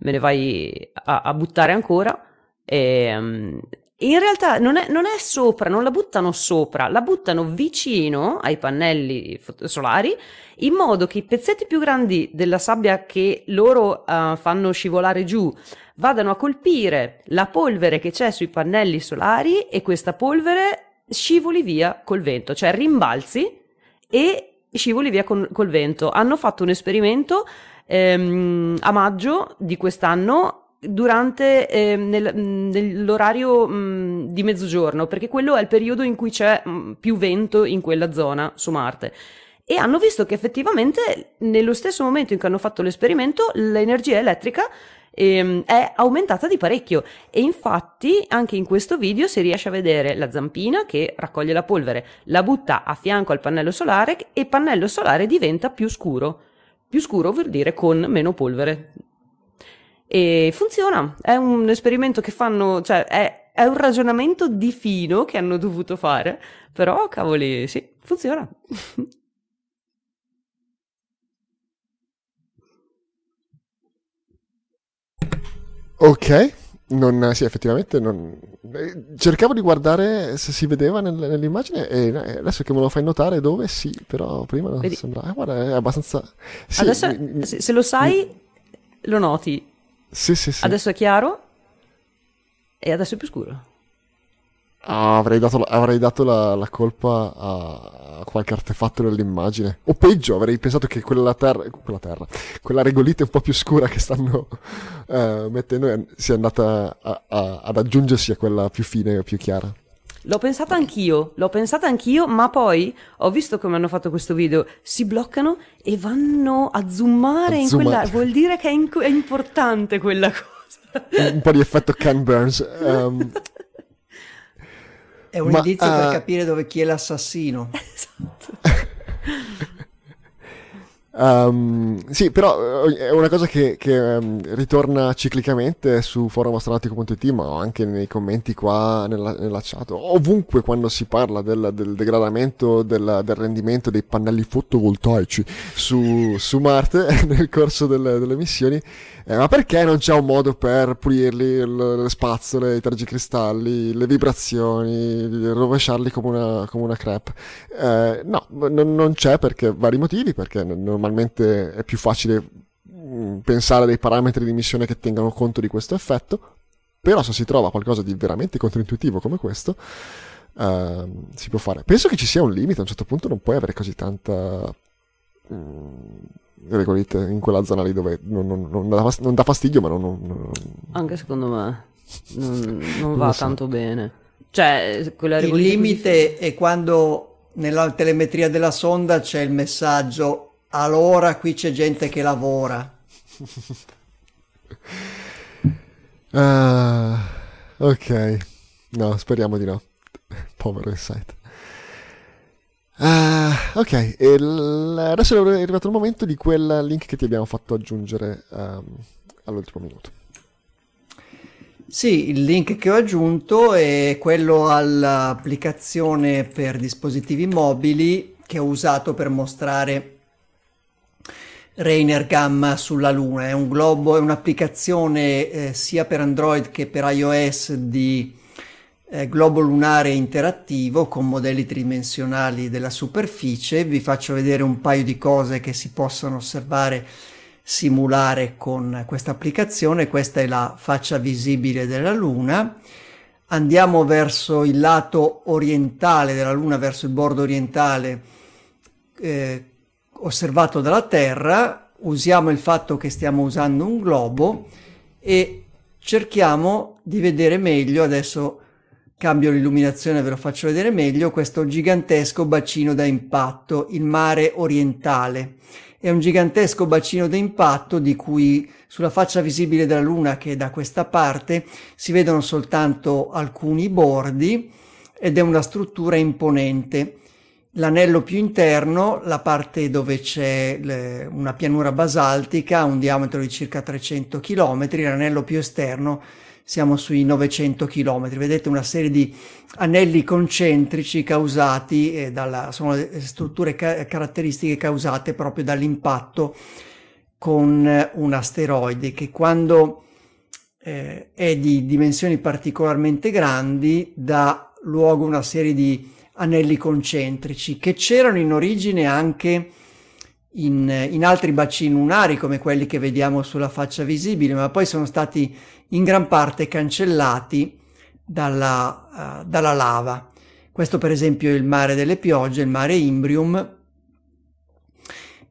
S2: me ne vai a, a buttare ancora. E, mm, in realtà non è, non è sopra, non la buttano sopra, la buttano vicino ai pannelli solari in modo che i pezzetti più grandi della sabbia che loro eh, fanno scivolare giù vadano a colpire la polvere che c'è sui pannelli solari e questa polvere scivoli via col vento, cioè rimbalzi e scivoli via con- col vento. Hanno fatto un esperimento ehm, a maggio di quest'anno durante ehm, nel- nell'orario mh, di mezzogiorno, perché quello è il periodo in cui c'è mh, più vento in quella zona su Marte. E hanno visto che effettivamente nello stesso momento in cui hanno fatto l'esperimento l'energia elettrica ehm, è aumentata di parecchio e infatti anche in questo video si riesce a vedere la zampina che raccoglie la polvere, la butta a fianco al pannello solare e il pannello solare diventa più scuro. Più scuro vuol dire con meno polvere. E funziona, è un esperimento che fanno, cioè è, è un ragionamento di fino che hanno dovuto fare, però cavoli, sì, funziona.
S1: Ok, non, sì, effettivamente non... eh, cercavo di guardare se si vedeva nel- nell'immagine e eh, adesso che me lo fai notare dove sì, però prima non
S2: Vedi?
S1: sembrava... eh, guarda, è abbastanza... Sì,
S2: Adesso,
S1: mi- mi-
S2: se, se lo sai, lo noti.
S1: sì, sì, sì.
S2: Adesso è chiaro e adesso è più scuro.
S1: Ah, avrei dato, la, avrei dato la, la colpa a qualche artefatto dell'immagine. O peggio, avrei pensato che quella terra, quella terra, quella regolite un po' più scura che stanno eh, mettendo sia andata a- a- ad aggiungersi a quella più fine e più chiara.
S2: L'ho pensata anch'io, l'ho pensata anch'io, ma poi ho visto come hanno fatto questo video. Si bloccano e vanno a zoomare
S1: A
S2: in
S1: zoomare.
S2: quella. Vuol dire che è, in- è importante quella cosa.
S1: Un, un po' di effetto Ken Burns. ehm,
S3: È un
S1: Ma,
S3: indizio per
S1: eh,
S3: capire dove chi è l'assassino.
S1: Ehm, sì, però eh, è una cosa che, che, ehm, ritorna ciclicamente su forumastronautico.it, ma anche nei commenti qua nella, nella chat, ovunque quando si parla del, del degradamento del, del rendimento dei pannelli fotovoltaici su, su Marte nel corso delle, delle missioni. Eh, ma perché non c'è un modo per pulirli, le spazzole, i tergicristalli, le vibrazioni, rovesciarli come una, come una crepe? Eh, no, non, non c'è perché vari motivi, perché n- normalmente è più facile mm, pensare a dei parametri di missione che tengano conto di questo effetto, però se si trova qualcosa di veramente controintuitivo come questo, ehm, si può fare. Penso che ci sia un limite, a un certo punto non puoi avere così tanta... mm, regolite in quella zona lì dove non, non- non dà non dà fastidio, ma non- non- non,
S2: Anche secondo me non, va
S1: so.
S2: tanto bene. Cioè, quella
S3: Il limite è quando nella telemetria della sonda c'è il messaggio allora qui c'è gente che lavora.
S1: uh, ok, no, speriamo di no. Povero Insight. Uh, ok, il, adesso è arrivato il momento di quel link che ti abbiamo fatto aggiungere um, all'ultimo minuto.
S3: Sì, il link che ho aggiunto è quello all'applicazione per dispositivi mobili che ho usato per mostrare Rainer Gamma sulla Luna. È un globo, è un'applicazione eh, sia per Android che per iOS di eh, globo lunare interattivo con modelli tridimensionali della superficie. Vi faccio vedere un paio di cose che si possono osservare simulare con questa applicazione. Questa è la faccia visibile della Luna. Andiamo verso il lato orientale della Luna, verso il bordo orientale eh, osservato dalla Terra. Usiamo il fatto che stiamo usando un globo e cerchiamo di vedere meglio, adesso cambio l'illuminazione, ve lo faccio vedere meglio, questo gigantesco bacino da impatto, il mare orientale è un gigantesco bacino d'impatto di cui sulla faccia visibile della Luna, che è da questa parte, si vedono soltanto alcuni bordi ed è una struttura imponente. L'anello più interno, la parte dove c'è le, una pianura basaltica, ha un diametro di circa 300 km, l'anello più esterno siamo sui 900 km. Vedete una serie di anelli concentrici causati eh, dalla, sono strutture ca- caratteristiche causate proprio dall'impatto con un asteroide che quando eh, è di dimensioni particolarmente grandi dà luogo a una serie di anelli concentrici che c'erano in origine anche in, in, altri bacini lunari come quelli che vediamo sulla faccia visibile, ma poi sono stati in gran parte cancellati dalla, uh, dalla lava. Questo per esempio è il mare delle piogge, il mare Imbrium,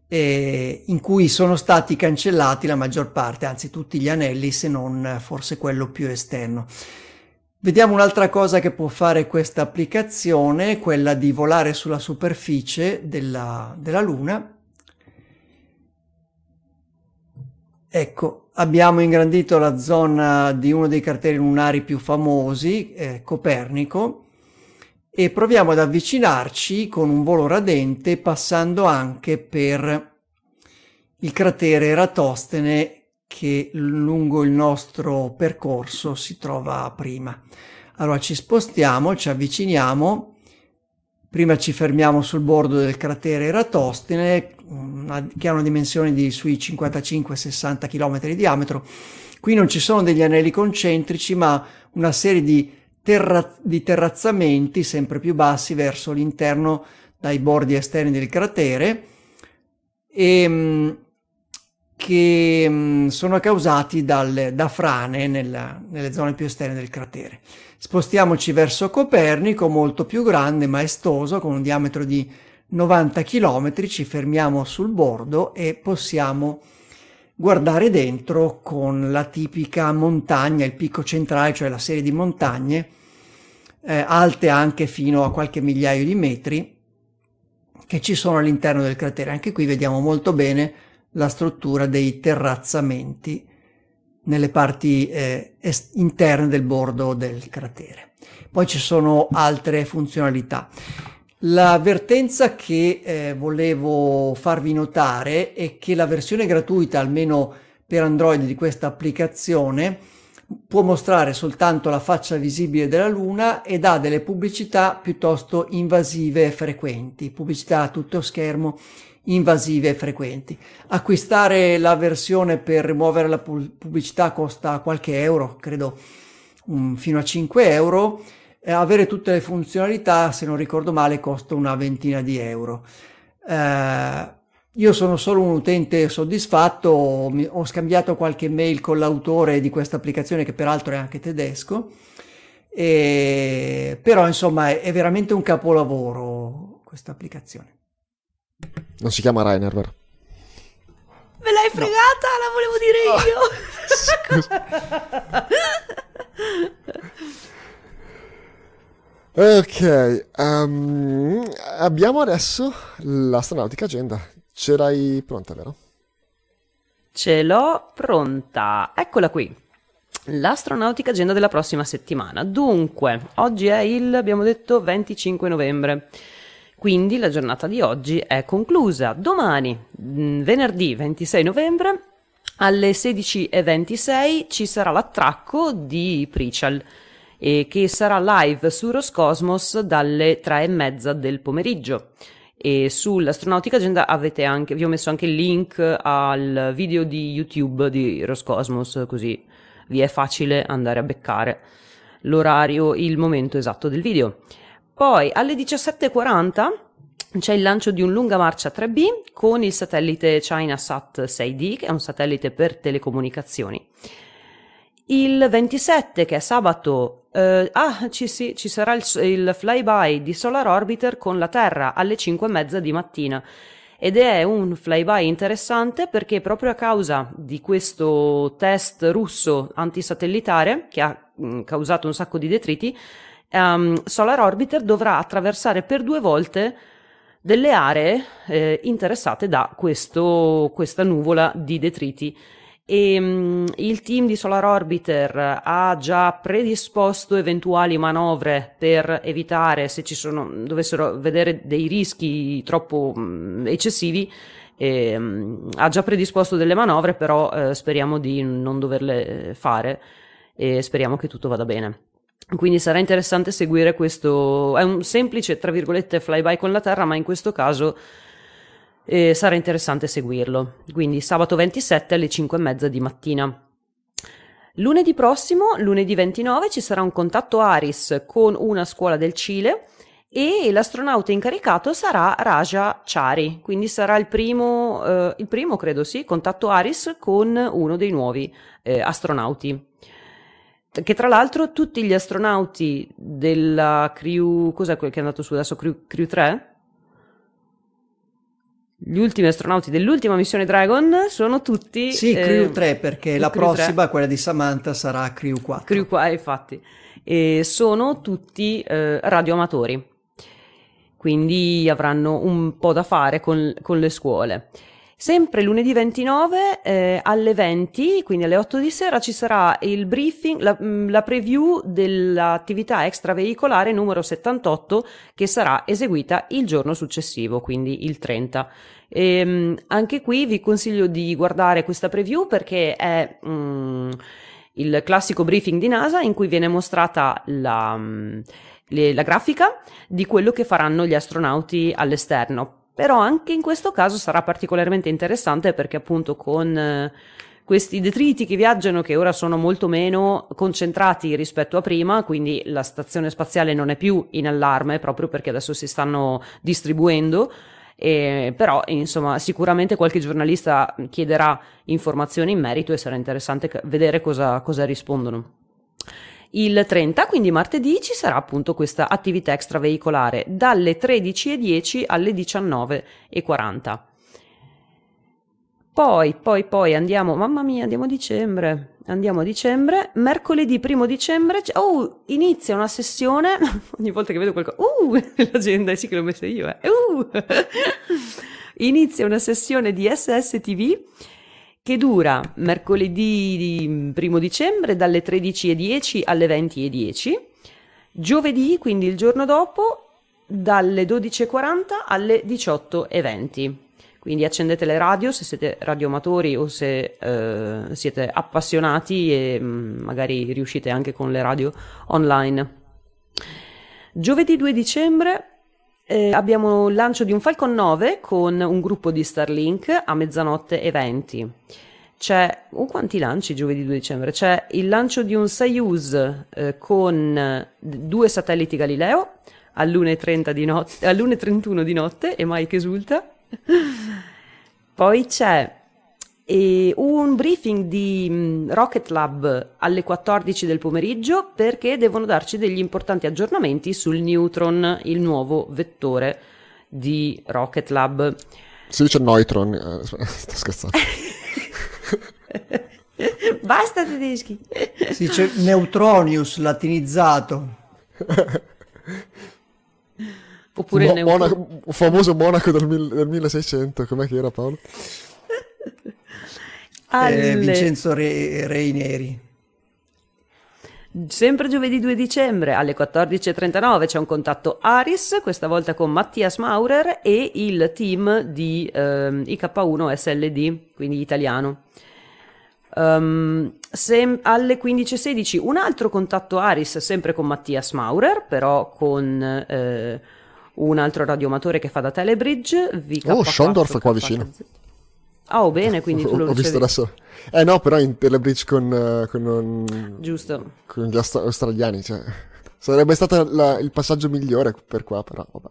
S3: eh, in cui sono stati cancellati la maggior parte, anzi tutti gli anelli, se non forse quello più esterno. Vediamo un'altra cosa che può fare questa applicazione, quella di volare sulla superficie della, della Luna Ecco, abbiamo ingrandito la zona di uno dei crateri lunari più famosi, eh, Copernico, e proviamo ad avvicinarci con un volo radente passando anche per il cratere Eratostene che lungo il nostro percorso si trova prima. Allora ci spostiamo, ci avviciniamo, prima ci fermiamo sul bordo del cratere Eratostene, che ha una dimensione di sui 55-60 km di diametro. Qui non ci sono degli anelli concentrici, ma una serie di, terra, di terrazzamenti sempre più bassi verso l'interno dai bordi esterni del cratere e, ehm, che mm, sono causati dal, da frane nella, nelle zone più esterne del cratere. Spostiamoci verso Copernico, molto più grande, maestoso, con un diametro di 90 km, ci fermiamo sul bordo e possiamo guardare dentro con la tipica montagna, il picco centrale, cioè la serie di montagne, eh, alte anche fino a qualche migliaio di metri, che ci sono all'interno del cratere. Anche qui vediamo molto bene la struttura dei terrazzamenti nelle parti eh, interne del bordo del cratere. Poi ci sono altre funzionalità. L'avvertenza che eh, volevo farvi notare è che la versione gratuita, almeno per Android di questa applicazione, può mostrare soltanto la faccia visibile della Luna ed ha delle pubblicità piuttosto invasive e frequenti, pubblicità a tutto schermo invasive e frequenti. Acquistare la versione per rimuovere la pubblicità costa qualche euro, credo um, fino a 5 euro eh, avere tutte le funzionalità, se non ricordo male, costa una ventina di euro. Eh, io sono solo un utente soddisfatto, ho scambiato qualche mail con l'autore di questa applicazione che peraltro è anche tedesco, e, però insomma è, è veramente un capolavoro questa applicazione.
S1: Non si chiama Rainer, vero?
S2: Me l'hai fregata, no. la volevo dire
S1: io. Scusa. Ok, um, abbiamo adesso l'astronautica agenda. Ce l'hai pronta, vero?
S2: Ce l'ho pronta. Eccola qui. L'astronautica agenda della prossima settimana. Dunque, oggi è il, abbiamo detto, 25 novembre. Quindi la giornata di oggi è conclusa. Domani, mm, venerdì 26 novembre, alle 16.26 ci sarà l'attracco di Prichal eh, che sarà live su Roscosmos dalle 3.30 del pomeriggio. E sull'Astronautica Agenda anche, vi ho messo anche il link al video di YouTube di Roscosmos, così vi è facile andare a beccare l'orario, il momento esatto del video. Poi alle 17.40 c'è il lancio di un lunga marcia 3B con il satellite ChinaSat 6D, che è un satellite per telecomunicazioni. Il 27, che è sabato, eh, ah, ci, sì, ci sarà il, il, flyby di Solar Orbiter con la Terra alle 5 e mezza di mattina. Ed è un flyby interessante perché proprio a causa di questo test russo antisatellitare che ha mh, mm, causato un sacco di detriti, um, Solar Orbiter dovrà attraversare per due volte delle aree eh, interessate da questo, questa nuvola di detriti. E um, il team di Solar Orbiter ha già predisposto eventuali manovre per evitare se ci sono dovessero vedere dei rischi troppo um, eccessivi e, um, ha già predisposto delle manovre però eh, speriamo di non doverle fare e speriamo che tutto vada bene quindi sarà interessante seguire questo è un semplice tra virgolette flyby con la Terra ma in questo caso e sarà interessante seguirlo. Quindi sabato 27 alle 5 e mezza di mattina. Lunedì prossimo, lunedì 29, ci sarà un contatto Aris con una scuola del Cile e l'astronauta incaricato sarà Raja Chari, quindi sarà il primo, eh, il primo credo sì, contatto Aris con uno dei nuovi eh, astronauti. Che tra l'altro tutti gli astronauti della Crew, cos'è quel che è andato su adesso? Crew, crew 3? gli ultimi astronauti dell'ultima missione Dragon sono tutti...
S3: Sì, Crew eh, 3 perché la prossima, 3. quella di Samantha, sarà Crew 4.
S2: Crew 4, infatti. E sono tutti eh, radioamatori, quindi avranno un po' da fare con, con le scuole. Sempre lunedì 29 eh, alle 20, quindi alle 8 di sera, ci sarà il briefing, la, mm, la, preview dell'attività extraveicolare numero 78 che sarà eseguita il giorno successivo, quindi il 30. E, ehm, anche qui vi consiglio di guardare questa preview perché è mm, il classico briefing di NASA in cui viene mostrata la, mm, le, la grafica di quello che faranno gli astronauti all'esterno però anche in questo caso sarà particolarmente interessante perché appunto con eh, questi detriti che viaggiano che ora sono molto meno concentrati rispetto a prima, quindi la stazione spaziale non è più in allarme proprio perché adesso si stanno distribuendo. Eh, però insomma sicuramente qualche giornalista chiederà informazioni in merito e sarà interessante vedere cosa, cosa rispondono. Il 30, quindi martedì, ci sarà appunto questa attività extraveicolare dalle 13.10 alle 19.40. Poi, poi, poi andiamo, mamma mia, andiamo a dicembre. Andiamo a dicembre, mercoledì primo dicembre, oh, inizia una sessione, ogni volta che vedo qualcosa, uh, l'agenda, sì che l'ho messa io, eh, uh, inizia una sessione di SSTV che dura mercoledì 1 dicembre dalle 13.10 alle 20.10, giovedì, quindi il giorno dopo, dalle 12.40 alle 18.20. Quindi accendete le radio se siete radioamatori o se eh, siete appassionati e mm, magari riuscite anche con le radio online. Giovedì 2 dicembre eh, abbiamo il lancio di un Falcon 9 con un gruppo di Starlink a mezzanotte e 20. C'è, oh, quanti lanci giovedì 2 dicembre? C'è il lancio di un Soyuz eh, con due satelliti Galileo all'1.30 di notte, all'1.31 di notte e Mike esulta. Poi c'è e un briefing di mm, Rocket Lab alle 14 del pomeriggio perché devono darci degli importanti aggiornamenti sul Neutron, il nuovo vettore di Rocket Lab.
S1: Si dice Neutron, eh, sto scherzando.
S2: Basta tedeschi.
S3: Si dice Neutronius latinizzato.
S2: Oppure Mo-
S1: Monaco, famoso monaco del, mil- del 1600, com'è che era Paolo?
S3: Alle... Vincenzo Re- Reineri.
S2: Sempre giovedì 2 dicembre alle 14.39 c'è un contatto Aris, questa volta con Mattias Maurer e il team di ehm, IK1 SLD, quindi italiano. Um, sem- alle 15.16 un altro contatto Aris, sempre con Mattias Maurer, però con eh, un altro radioamatore che fa da Telebridge. VK4,
S1: oh, Schondorf è qua vicino.
S2: Ah, oh, bene, quindi tu lo
S1: Ho visto adesso. Eh no, però in Telebridge con, uh, con, un,
S2: Giusto.
S1: con gli aust- australiani, cioè, sarebbe stato la, il passaggio migliore per qua, però vabbè.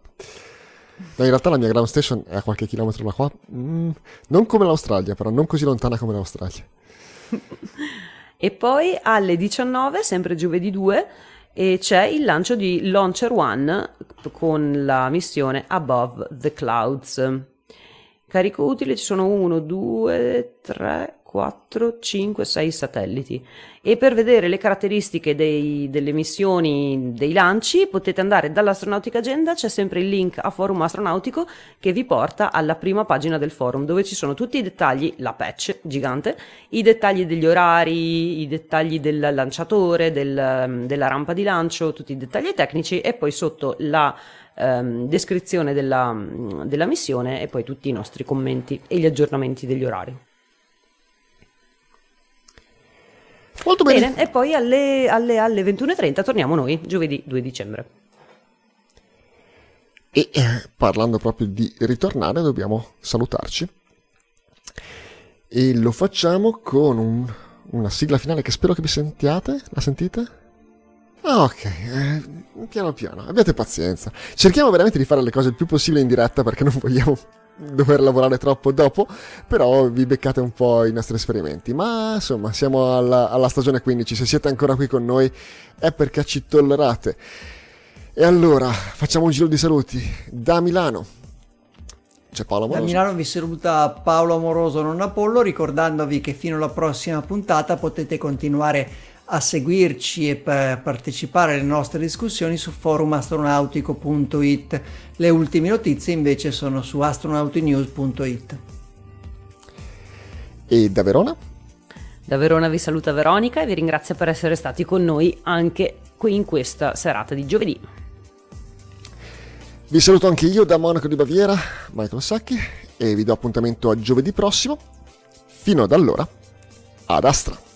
S1: No, in realtà la mia ground station è a qualche chilometro da qua, mm, non come l'Australia, però non così lontana come l'Australia.
S2: e poi alle 19, sempre giovedì 2, c'è il lancio di Launcher One con la missione Above the Clouds. Carico utile ci sono 1, 2, 3, 4, 5, 6 satelliti. E per vedere le caratteristiche dei, delle missioni dei lanci potete andare dall'Astronautica Agenda, c'è sempre il link a Forum Astronautico che vi porta alla prima pagina del forum dove ci sono tutti i dettagli, la patch gigante, i dettagli degli orari, i dettagli del lanciatore, del, della rampa di lancio, tutti i dettagli tecnici e poi sotto la ehm, descrizione della, della missione e poi tutti i nostri commenti e gli aggiornamenti degli orari.
S1: Molto bene.
S2: bene. E poi alle, alle, alle 21.30 torniamo noi, giovedì 2 dicembre.
S1: E eh, parlando proprio di ritornare, dobbiamo salutarci. E lo facciamo con un, una sigla finale che spero che vi sentiate. La sentite? Ah, ok, eh, piano piano, abbiate pazienza. Cerchiamo veramente di fare le cose il più possibile in diretta perché non vogliamo dover lavorare troppo dopo, però vi beccate un po' i nostri esperimenti. Ma insomma, siamo alla, alla stagione 15, se siete ancora qui con noi è perché ci tollerate. E allora, facciamo un giro di saluti da Milano. C'è Paolo Amoroso.
S3: Da Milano vi saluta Paolo Amoroso, non Apollo, ricordandovi che fino alla prossima puntata potete continuare a seguirci e partecipare alle nostre discussioni su forumastronautico.it. Le ultime notizie invece sono su astronautinews.it.
S1: E da Verona?
S2: Da Verona vi saluta Veronica e vi ringrazio per essere stati con noi anche qui in questa serata di giovedì.
S1: Vi saluto anche io da Monaco di Baviera, Michael Sacchi, e vi do appuntamento a giovedì prossimo. Fino ad allora, ad Astra!